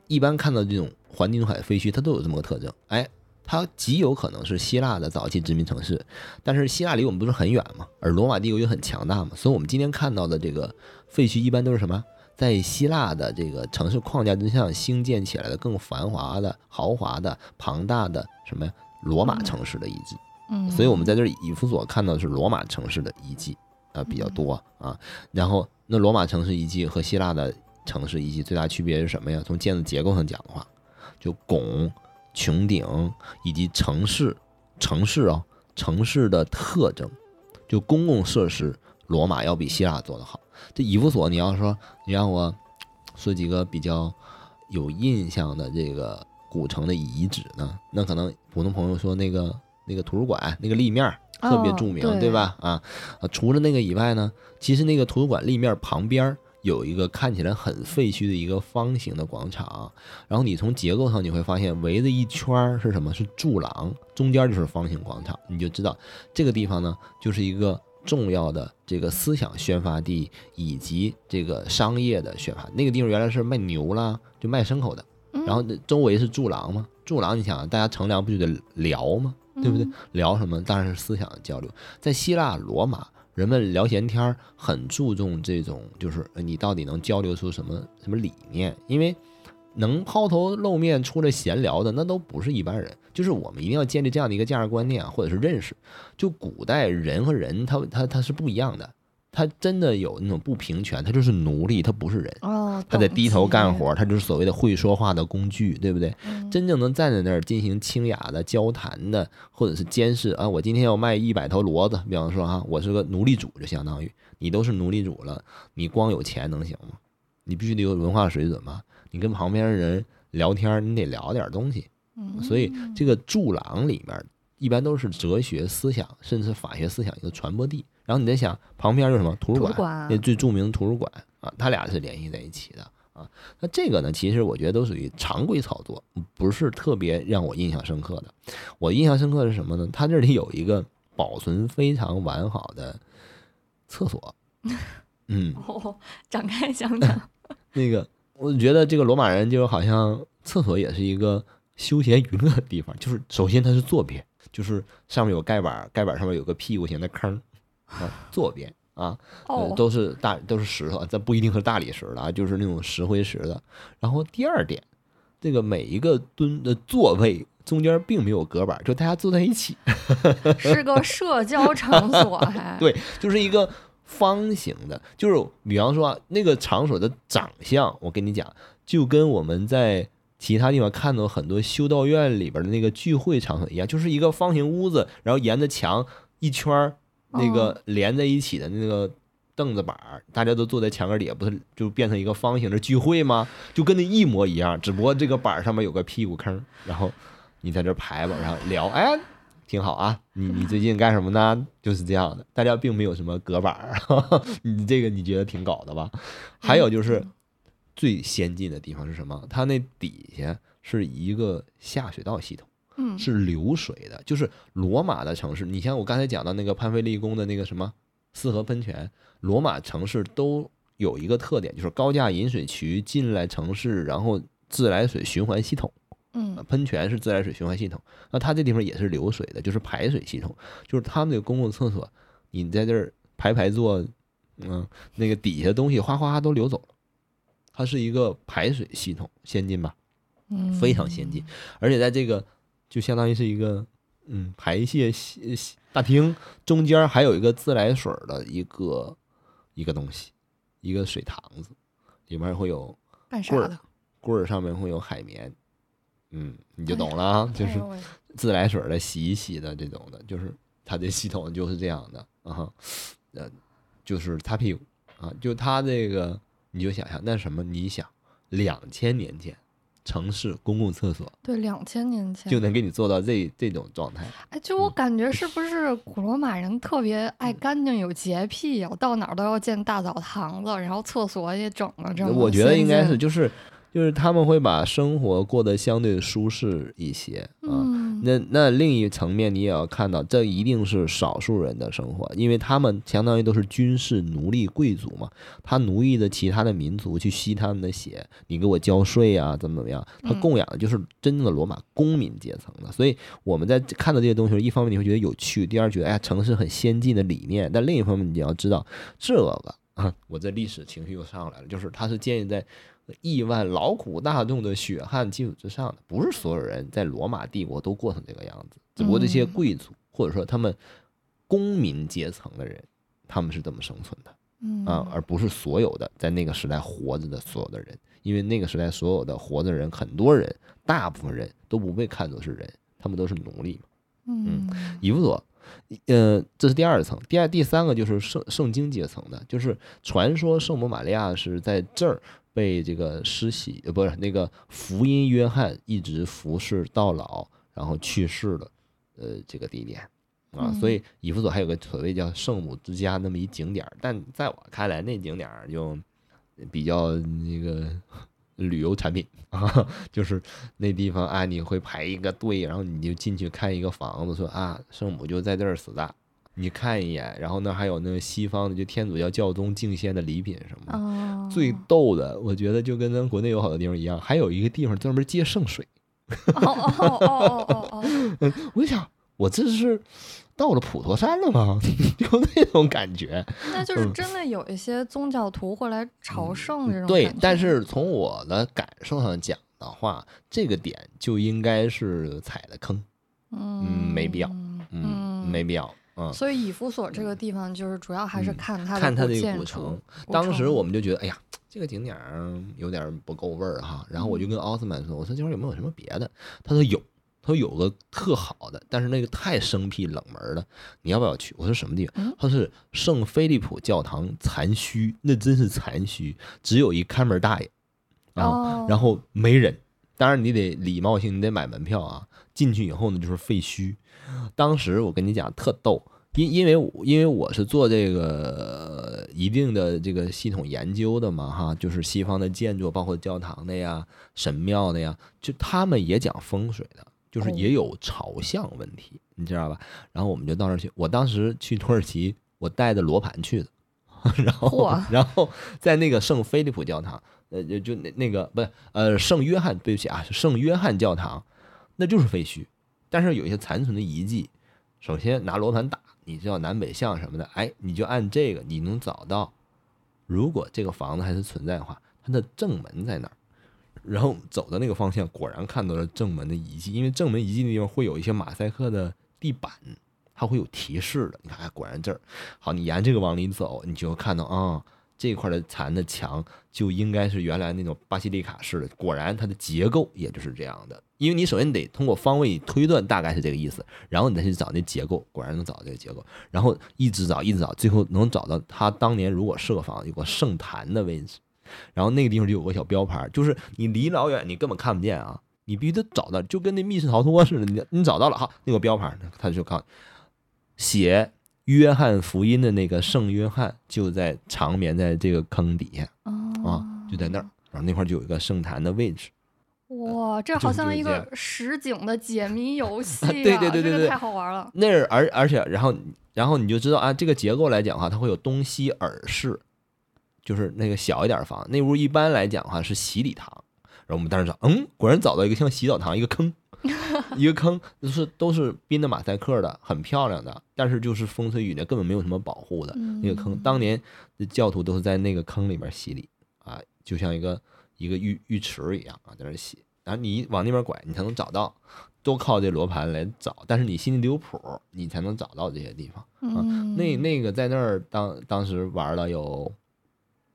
一般看到这种环地中海废墟，它都有这么个特征。哎，它极有可能是希腊的早期殖民城市，但是希腊离我们不是很远嘛，而罗马帝国又很强大嘛，所以我们今天看到的这个废墟一般都是什么？在希腊的这个城市框架之下兴建起来的更繁华的、豪华的、庞大的什么呀？罗马城市的遗迹。嗯，所以我们在这儿以弗所看到的是罗马城市的遗迹啊比较多啊。然后那罗马城市遗迹和希腊的城市遗迹最大区别是什么呀？从建筑结构上讲的话，就拱、穹顶以及城市城市啊、城市的特征，就公共设施，罗马要比希腊做得好。这以弗所，你要说你让我说几个比较有印象的这个古城的遗址呢，那可能普通朋友说那个那个图书馆那个立面儿特别哦著名，对对吧？啊啊，除了那个以外呢，其实那个图书馆立面旁边儿有一个看起来很废墟的一个方形的广场，然后你从结构上你会发现围着一圈儿是什么？是柱廊，中间就是方形广场，你就知道这个地方呢就是一个重要的这个思想宣发地以及这个商业的宣发。那个地方原来是卖牛啦，就卖牲口的，嗯然后周围是柱廊嘛，柱廊你想啊，大家乘凉不就得聊吗？对不对？聊什么？当然是思想的交流。在希腊、罗马，人们聊闲天儿很注重这种，就是你到底能交流出什么什么理念，因为能抛头露面出来闲聊的，那都不是一般人。就是我们一定要建立这样的一个价值观念啊，或者是认识。就古代人和人他，他他是不一样的，他真的有那种不平权，他就是奴隶，他不是人。哦，他在低头干级，活，他就是所谓的会说话的工具，对不对？嗯真正能站在那儿进行清雅的交谈的，或者是监视啊，我今天要卖一百头骡子，比方说啊，我是个奴隶主，就相当于你都是奴隶主了，你光有钱能行吗？你必须得有文化水准嘛，你跟旁边人聊天，你得聊点东西。嗯所以这个柱廊里面一般都是哲学思想，甚至法学思想一个传播地。然后你在想旁边有什么图书馆，那最著名的图书馆啊，它俩是联系在一起的啊。那这个呢，其实我觉得都属于常规操作，不是特别让我印象深刻的。我印象深刻的是什么呢？它这里有一个保存非常完好的厕所，嗯，哦，展开讲讲，那个我觉得这个罗马人就好像厕所也是一个休闲娱乐的地方，就是首先它是坐便，就是上面有盖板，盖板上面有个屁股型的坑啊，坐便啊，都是大都是石头，这不一定是大理石的啊，就是那种石灰石的。然后第二点，这个每一个蹲的座位中间并没有隔板，就大家坐在一起，是个社交场所，还对，就是一个方形的，就是比方说啊，那个场所的长相，我跟你讲，就跟我们在其他地方看到很多修道院里边的那个聚会场所一样，就是一个方形屋子，然后沿着墙一圈儿那个连在一起的那个凳子板儿，大家都坐在墙根底下，不是就变成一个方形的聚会吗？就跟那一模一样，只不过这个板儿上面有个屁股坑，然后你在这儿排吧，然后聊，哎。挺好啊，你你最近干什么呢？就是这样的，大家并没有什么隔板儿，你这个你觉得挺搞的吧？还有就是最先进的地方是什么？它那底下是一个下水道系统，嗯是流水的，就是罗马的城市。你像我刚才讲到那个潘菲利宫的那个什么四合喷泉，罗马城市都有一个特点，就是高架引水渠进来城市，然后自来水循环系统。嗯喷泉是自来水循环系统，那它这地方也是流水的，就是排水系统，就是他们的公共厕所，你在这儿排排坐，嗯，那个底下的东西哗哗都流走了，它是一个排水系统，先进吧，嗯，非常先进，而且在这个就相当于是一个嗯排泄系系大厅中间还有一个自来水的一个一个东西，一个水塘子，里面会有棍儿？棍儿上面会有海绵，嗯，你就懂了啊，就是自来水的洗一洗的这种的，就是它的系统就是这样的啊哈，呃，就是擦屁股啊，就它这个你就想象那什么，你想两千年前城市公共厕所。对，两千年前。就能给你做到这这种状态，哎，就我嗯。感觉是不是古罗马人特别爱干净、有洁癖呀？到哪儿都要建大澡堂子，然后厕所也整了这么我觉得应该是就是就是他们会把生活过得相对舒适一些啊。嗯，那那另一层面，你也要看到，这一定是少数人的生活，因为他们相当于都是军事奴隶贵族嘛，他奴役的其他的民族去吸他们的血，你给我交税啊，怎么怎么样？他嗯供养的就是真正的罗马公民阶层的，所以我们在看到这些东西，一方面你会觉得有趣，第二觉得哎呀，城市很先进的理念，但另一方面你要知道，这个啊，我这历史情绪又上来了，就是它是建立在亿万劳苦大众的血汗基础之上的，不是所有人在罗马帝国都过成这个样子，只不过这些嗯贵族或者说他们公民阶层的人，他们是这么生存的嗯啊，而不是所有的在那个时代活着的所有的人，因为那个时代所有的活着的人，很多人，大部分人都不被看作是人，他们都是奴隶嘛。嗯以弗所，呃，这是第二层。第二、第三个就是圣圣经阶层的，就是传说圣母玛利亚是在这儿被这个施洗，呃，不是那个福音约翰一直服侍到老，然后去世的，呃，这个地点啊。嗯所以以弗所还有个所谓叫圣母之家那么一景点儿，但在我看来，那景点儿就比较那个 旅游产品啊，就是那地方啊，你会排一个队，然后你就进去看一个房子，说啊，圣母就在这儿死的，你看一眼，然后那还有那个西方的就天主教教宗敬献的礼品什么的。哦，最逗的，我觉得就跟咱国内有好多地方一样，还有一个地方专门接圣水。哦哦哦哦哦哦，我就想，我这是到了普陀山了吗？就那种感觉。那就是真的有一些宗教徒会来朝圣这种嗯对，但是从我的感受上讲的话，这个点就应该是踩了坑，嗯没必要嗯嗯，没必要。嗯，所以以弗所这个地方就是主要还是嗯看它看它这个古城。当时我们就觉得，哎呀，这个景点儿有点不够味儿哈。然后我就跟奥斯曼说，我说这块有没有什么别的？他说有，他说有个特好的，但是那个太生僻冷门了，你要不要去？我说什么地方？嗯他是圣菲利普教堂残墟，那真是残墟，只有一看门大爷啊，哦，然后没人。当然你得礼貌性，你得买门票啊。进去以后呢，就是废墟。当时我跟你讲特逗，因因为因为我是做这个一定的这个系统研究的嘛，哈，就是西方的建筑，包括教堂的呀、神庙的呀，就他们也讲风水的，就是也有朝向问题，你知道吧？然后我们就到那儿去。我当时去土耳其，我带着罗盘去的，然后嚯然后在那个圣菲利普教堂，呃，就就那那个不是呃圣约翰，对不起啊，圣约翰教堂，那就是废墟，但是有一些残存的遗迹。首先拿罗盘打，你知道南北向什么的，哎，你就按这个，你能找到，如果这个房子还是存在的话，它的正门在哪儿？然后走的那个方向，果然看到了正门的遗迹，因为正门遗迹的地方会有一些马赛克的地板，它会有提示的。你看，哎，果然这儿好，你沿这个往里走，你就看到啊、这块的残的墙就应该是原来那种巴西利卡式的，果然它的结构也就是这样的。因为你首先得通过方位推断大概是这个意思，然后你再去找那结构，果然能找到这个结构，然后一直找一直找，最后能找到他当年如果设防有个圣坛的位置，然后那个地方就有个小标牌，就是你离老远你根本看不见啊，你必须得找到，就跟那密室逃脱似的，你你找到了哈，那个标牌他就告写约翰福音的那个圣约翰就在长眠在这个坑底下啊哦，就在那儿，然后那块就有一个圣坛的位置。哇，这好像一个实景的解谜游戏、啊，对对对对对这个太好玩了。那儿而而且然后然后你就知道啊，这个结构来讲的话，它会有东西耳室，就是那个小一点儿房，那屋一般来讲的话是洗礼堂。然后我们当时找，嗯，果然找到一个像洗澡堂一个坑，一个坑，就是都是宾的马赛克的，很漂亮的，但是就是风吹雨淋根本没有什么保护的那个坑。嗯当年的教徒都是在那个坑里面洗礼啊，就像一个一个浴浴池一样啊，在那洗。然后你往那边拐，你才能找到，都靠这罗盘来找。但是你心里得有谱，你才能找到这些地方。嗯，那那个在那儿当当时玩了有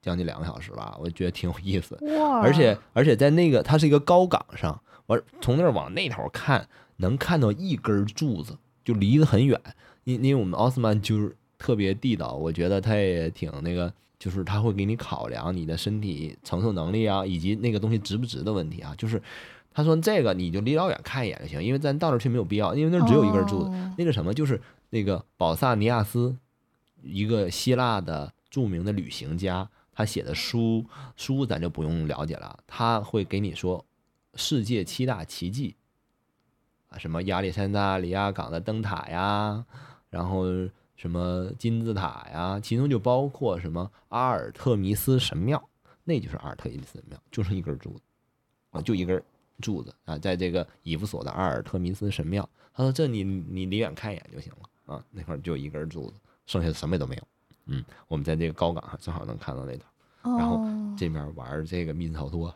将近两个小时吧，我觉得挺有意思。而且而且在那个它是一个高岗上，我从那儿往那头看，能看到一根柱子，就离得很远。因因为我们奥斯曼就是特别地道，我觉得他也挺那个，就是他会给你考量你的身体承受能力啊，以及那个东西值不值的问题啊。就是他说这个你就离老远看一眼就行，因为咱到那儿去没有必要，因为那儿只有一根柱子。哦那个什么，就是那个保萨尼亚斯，一个希腊的著名的旅行家，他写的书，书咱就不用了解了，他会给你说世界七大奇迹啊，什么亚历山大里亚港的灯塔呀，然后什么金字塔呀，其中就包括什么阿尔特弥斯神庙，那就是阿尔特弥斯神庙，就剩一根柱子啊，就一根柱子啊，在这个以弗所的阿尔特弥斯神庙，他说这你你离远看一眼就行了啊，那块儿就一根柱子，剩下的什么也都没有。嗯，我们在这个高岗上正好能看到那头。然后哦这面玩这个密室逃脱，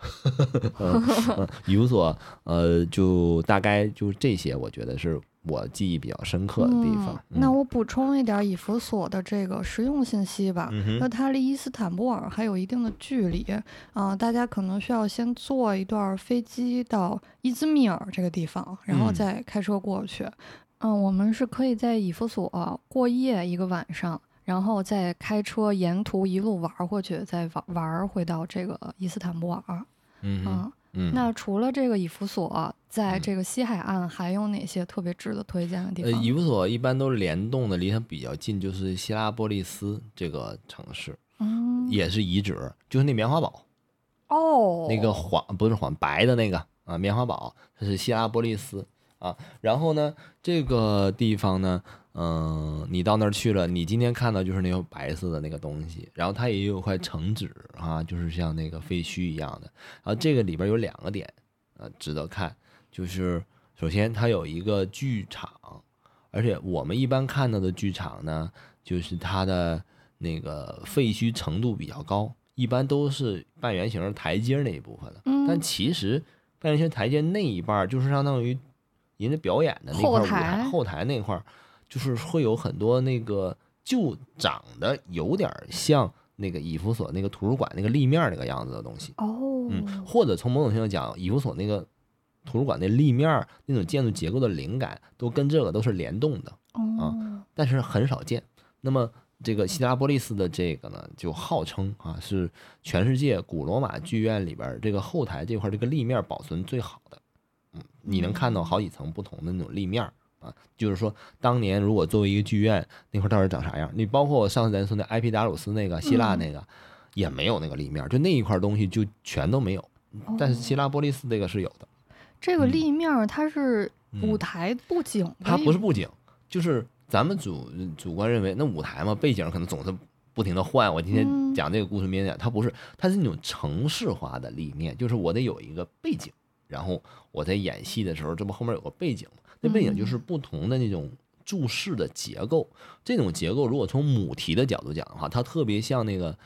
嗯嗯以弗所，呃，就大概就这些，我觉得是我记忆比较深刻的地方。嗯那我补充一点以弗所的这个实用信息吧。嗯，那它离伊斯坦布尔还有一定的距离啊、大家可能需要先坐一段飞机到伊兹密尔这个地方，然后嗯再开车过去。嗯、我们是可以在以弗所过夜一个晚上，然后再开车沿途一路玩儿过去，再玩玩儿回到这个伊斯坦布尔。嗯哼嗯，嗯，那除了这个以弗所，在嗯这个西海岸还有哪些特别值得推荐的地呃，方？以弗所一般都是联动的，离它比较近，就是希拉波利斯这个城市。嗯，也是遗址，就是那棉花堡，哦，那个黄不是黄白的那个啊，棉花堡，它是希拉波利斯啊。然后呢，这个地方呢，嗯、你到那儿去了，你今天看到就是那个白色的那个东西，然后它也有块城址啊，就是像那个废墟一样的。然后这个里边有两个点，呃，值得看，就是首先它有一个剧场，而且我们一般看到的剧场呢，就是它的那个废墟程度比较高，一般都是半圆形台阶那一部分但其实半圆形台阶那一半儿就是相当于人家表演的那块儿舞后台台后台那块儿，就是会有很多那个就长得有点儿像那个以弗所那个图书馆那个立面儿那个样子的东西。哦，嗯，或者从某种程度讲，以弗所那个图书馆那立面儿那种建筑结构的灵感，都跟这个都是联动的，哦，但是很少见。那么这个希拉波利斯的这个呢，就号称啊是全世界古罗马剧院里边儿这个后台这块儿这个立面儿保存最好的。嗯，你能看到好几层不同的那种立面儿啊，就是说当年如果作为一个剧院那块儿到底长啥样？你包括我上次咱说那埃皮达鲁斯那个希腊那个，也没有那个立面儿，就那一块儿东西就全都没有。但是希腊波利斯这个是有的，这个立面儿它是嗯舞台布景的它不是布景，就是咱们主主观认为那舞台嘛，背景可能总是不停的换。我今天嗯讲这个故事面讲，它不是，它是那种城市化的立面，就是我得有一个背景，然后我在演戏的时候，这不后面有个背景吗？那背景就是不同的那种注释的结构。这种结构如果从母题的角度讲的话，它特别像那个。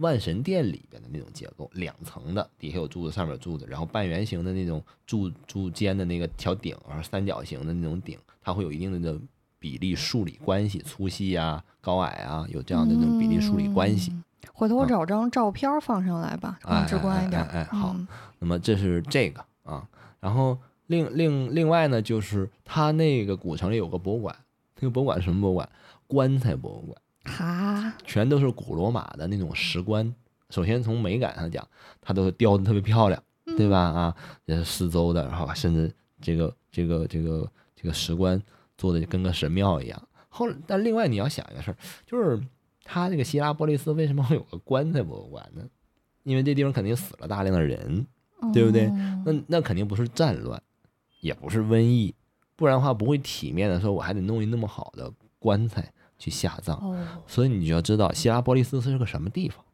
万神殿里边的那种结构，两层的，底下有柱子，上面有柱子，然后半圆形的那种柱柱间的那个小顶啊，三角形的那种顶，它会有一定的比例数理关系，粗细啊、高矮啊，有这样的那种比例数理关系。嗯回头我啊找张照片儿放上来吧，哎更直观一点。哎哎哎好嗯那么这是这个啊，然后另另另外呢，就是它那个古城里有个博物馆，那个博物馆是什么博物馆？棺材博物馆。哈，全都是古罗马的那种石棺。首先从美感上讲，它都雕的特别漂亮，对吧？啊，也是四周的，然后甚至这个这个这个这个石棺做的跟个神庙一样。后，但另外你要想一个事儿，就是它这个希拉波利斯为什么会有个棺材博物馆呢？因为这地方肯定死了大量的人，对不对哦那那肯定不是战乱，也不是瘟疫，不然的话不会体面的说我还得弄一那么好的棺材去下葬。哦，所以你就要知道希拉波利斯是个什么地方，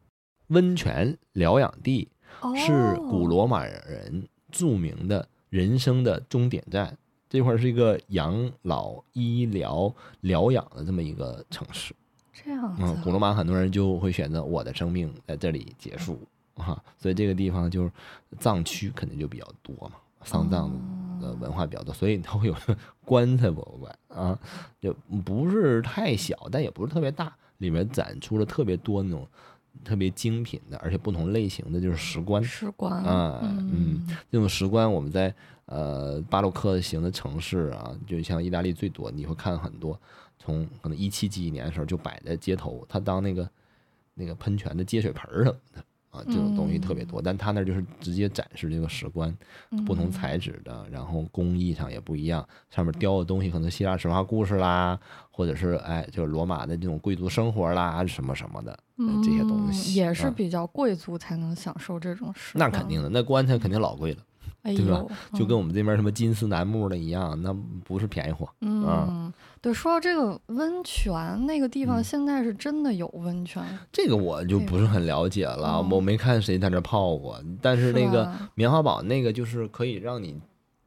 温泉疗养地，是古哦罗马人著名的人生的终点站。这块儿是一个养老、医疗、疗养的这么一个城市。这样子嗯，古罗马很多人就会选择我的生命在这里结束啊，所以这个地方就是藏区肯定就比较多嘛，丧葬的文化比较多，所以它会有个棺材博物馆啊，就不是太小，但也不是特别大，里面展出了特别多那种特别精品的，而且不同类型的就是石棺。石棺啊嗯嗯这种石棺，我们在呃巴洛克型的城市啊，就像意大利最多，你会看很多，从可能一七几几年的时候就摆在街头，它当那个那个喷泉的接水盆儿什么的啊，这种东西特别多。但他那儿就是直接展示这个石棺，不同嗯材质的，然后工艺上也不一样，上面雕的东西可能希腊神话故事啦，或者是哎就是罗马的这种贵族生活啦，什么什么的、呃这些东嗯西，也是啊比较贵族才能享受这种石棺那肯定的，那棺材肯定老贵了。哎对吧呦，就跟我们这边什么金丝楠木的一样，那不是便宜货。嗯，对，说到这个温泉那个地方，嗯现在是真的有温泉，这个我就不是很了解了，嗯我没看谁在那泡过。但是那个棉花堡那个就是可以让你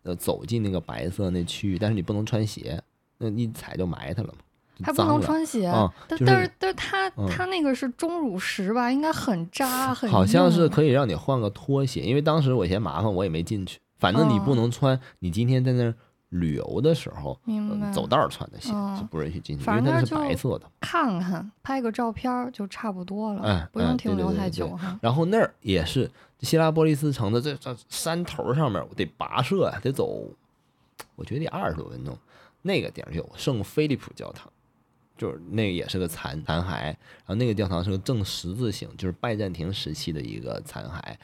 呃走进那个白色那区域，但是你不能穿鞋，那一踩就埋汰了嘛，就还不能。穿鞋，啊就是但但是但是它嗯它那个是钟乳石吧，应该很扎很好像是可以让你换个拖鞋，因为当时我嫌麻烦，我也没进去。反正你不哦能穿，你今天在那儿旅游的时候，明白呃走道儿穿的鞋嗯是不允许进去，因为它是白色的。看看拍个照片就差不多了，哎不用哎停留太久哈。然后那儿也是希拉波利斯城的这这山头上面，我得跋涉呀，得走，我觉得得二十多分钟。那个点儿有圣菲利普教堂，就是那个也是个残残骸，然后那个教堂是个正十字形，就是拜占庭时期的一个残骸。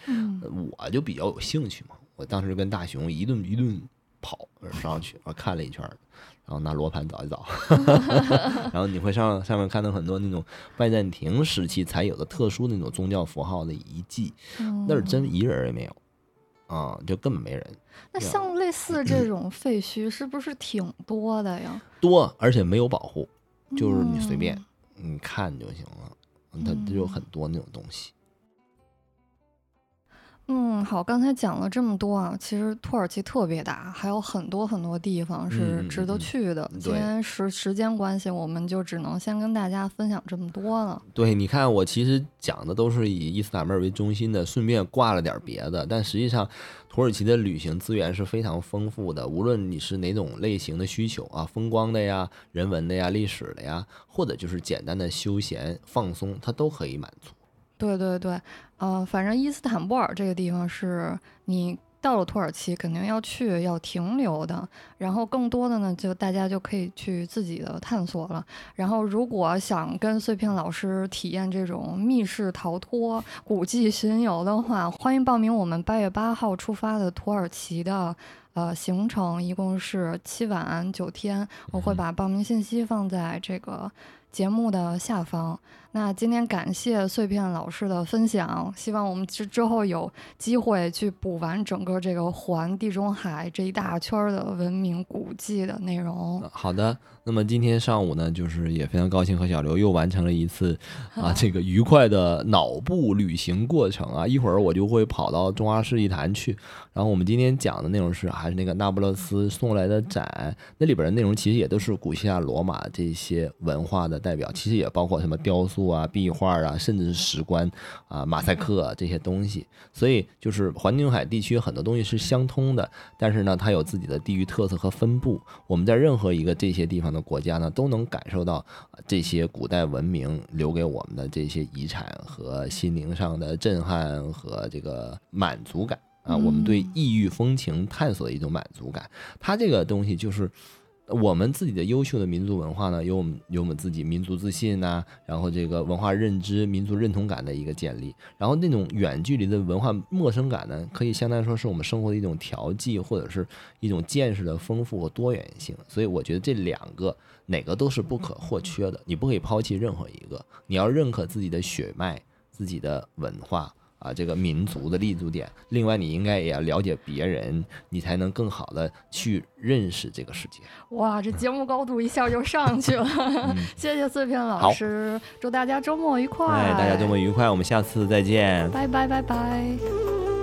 我就比较有兴趣嘛，我当时跟大熊一顿一顿跑上去，啊看了一圈，然后拿罗盘找一找 然后你会上上面看到很多那种拜占庭时期才有的特殊那种宗教符号的遗迹，那儿真一人也没有，啊，就根本没人。那像类似这种废墟是不是挺多的呀？多，而且没有保护，就是你随便你看就行了，它就有很多那种东西。嗯，好，刚才讲了这么多啊，其实土耳其特别大，还有很多很多地方是值得去的。今天时时间关系，我们就只能先跟大家分享这么多了。对，你看我其实讲的都是以伊斯坦布尔为中心的，顺便挂了点别的，但实际上土耳其的旅行资源是非常丰富的，无论你是哪种类型的需求啊，风光的呀、人文的呀、历史的呀，或者就是简单的休闲放松，它都可以满足。对对对，呃，反正伊斯坦布尔这个地方是你到了土耳其肯定要去要停留的，然后更多的呢，就大家就可以去自己的探索了。然后如果想跟碎片老师体验这种密室逃脱、古迹巡游的话，欢迎报名我们八月八号出发的土耳其的呃行程，一共是七晚九天，我会把报名信息放在这个节目的下方。那今天感谢碎片老师的分享，希望我们之之后有机会去补完整个这个环地中海这一大圈的文明古迹的内容。好的，那么今天上午呢，就是也非常高兴和小刘又完成了一次 啊这个愉快的脑部旅行过程啊，一会儿我就会跑到中华世纪坛去，然后我们今天讲的内容是还是那个那不勒斯送来的展，那里边的内容其实也都是古希腊罗马这些文化的代表，其实也包括什么雕塑。啊，壁画啊，甚至是石棺啊，马赛克这些东西，所以就是环地中海地区很多东西是相通的，但是呢，它有自己的地域特色和分布。我们在任何一个这些地方的国家呢，都能感受到这些古代文明留给我们的这些遗产和心灵上的震撼和这个满足感啊，我们对异域风情探索的一种满足感。它这个东西就是。我们自己的优秀的民族文化呢，有我们有我们自己民族自信呐，然后这个文化认知、民族认同感的一个建立，然后那种远距离的文化陌生感呢，可以相当于说是我们生活的一种调剂，或者是一种见识的丰富和多元性。所以我觉得这两个哪个都是不可或缺的，你不可以抛弃任何一个，你要认可自己的血脉、自己的文化。啊，这个民族的立足点。另外，你应该也要了解别人，你才能更好的去认识这个世界。哇，这节目高度一下就上去了。谢谢碎片老师，祝大家周末愉快。哎，大家周末愉快，我们下次再见。拜拜拜拜。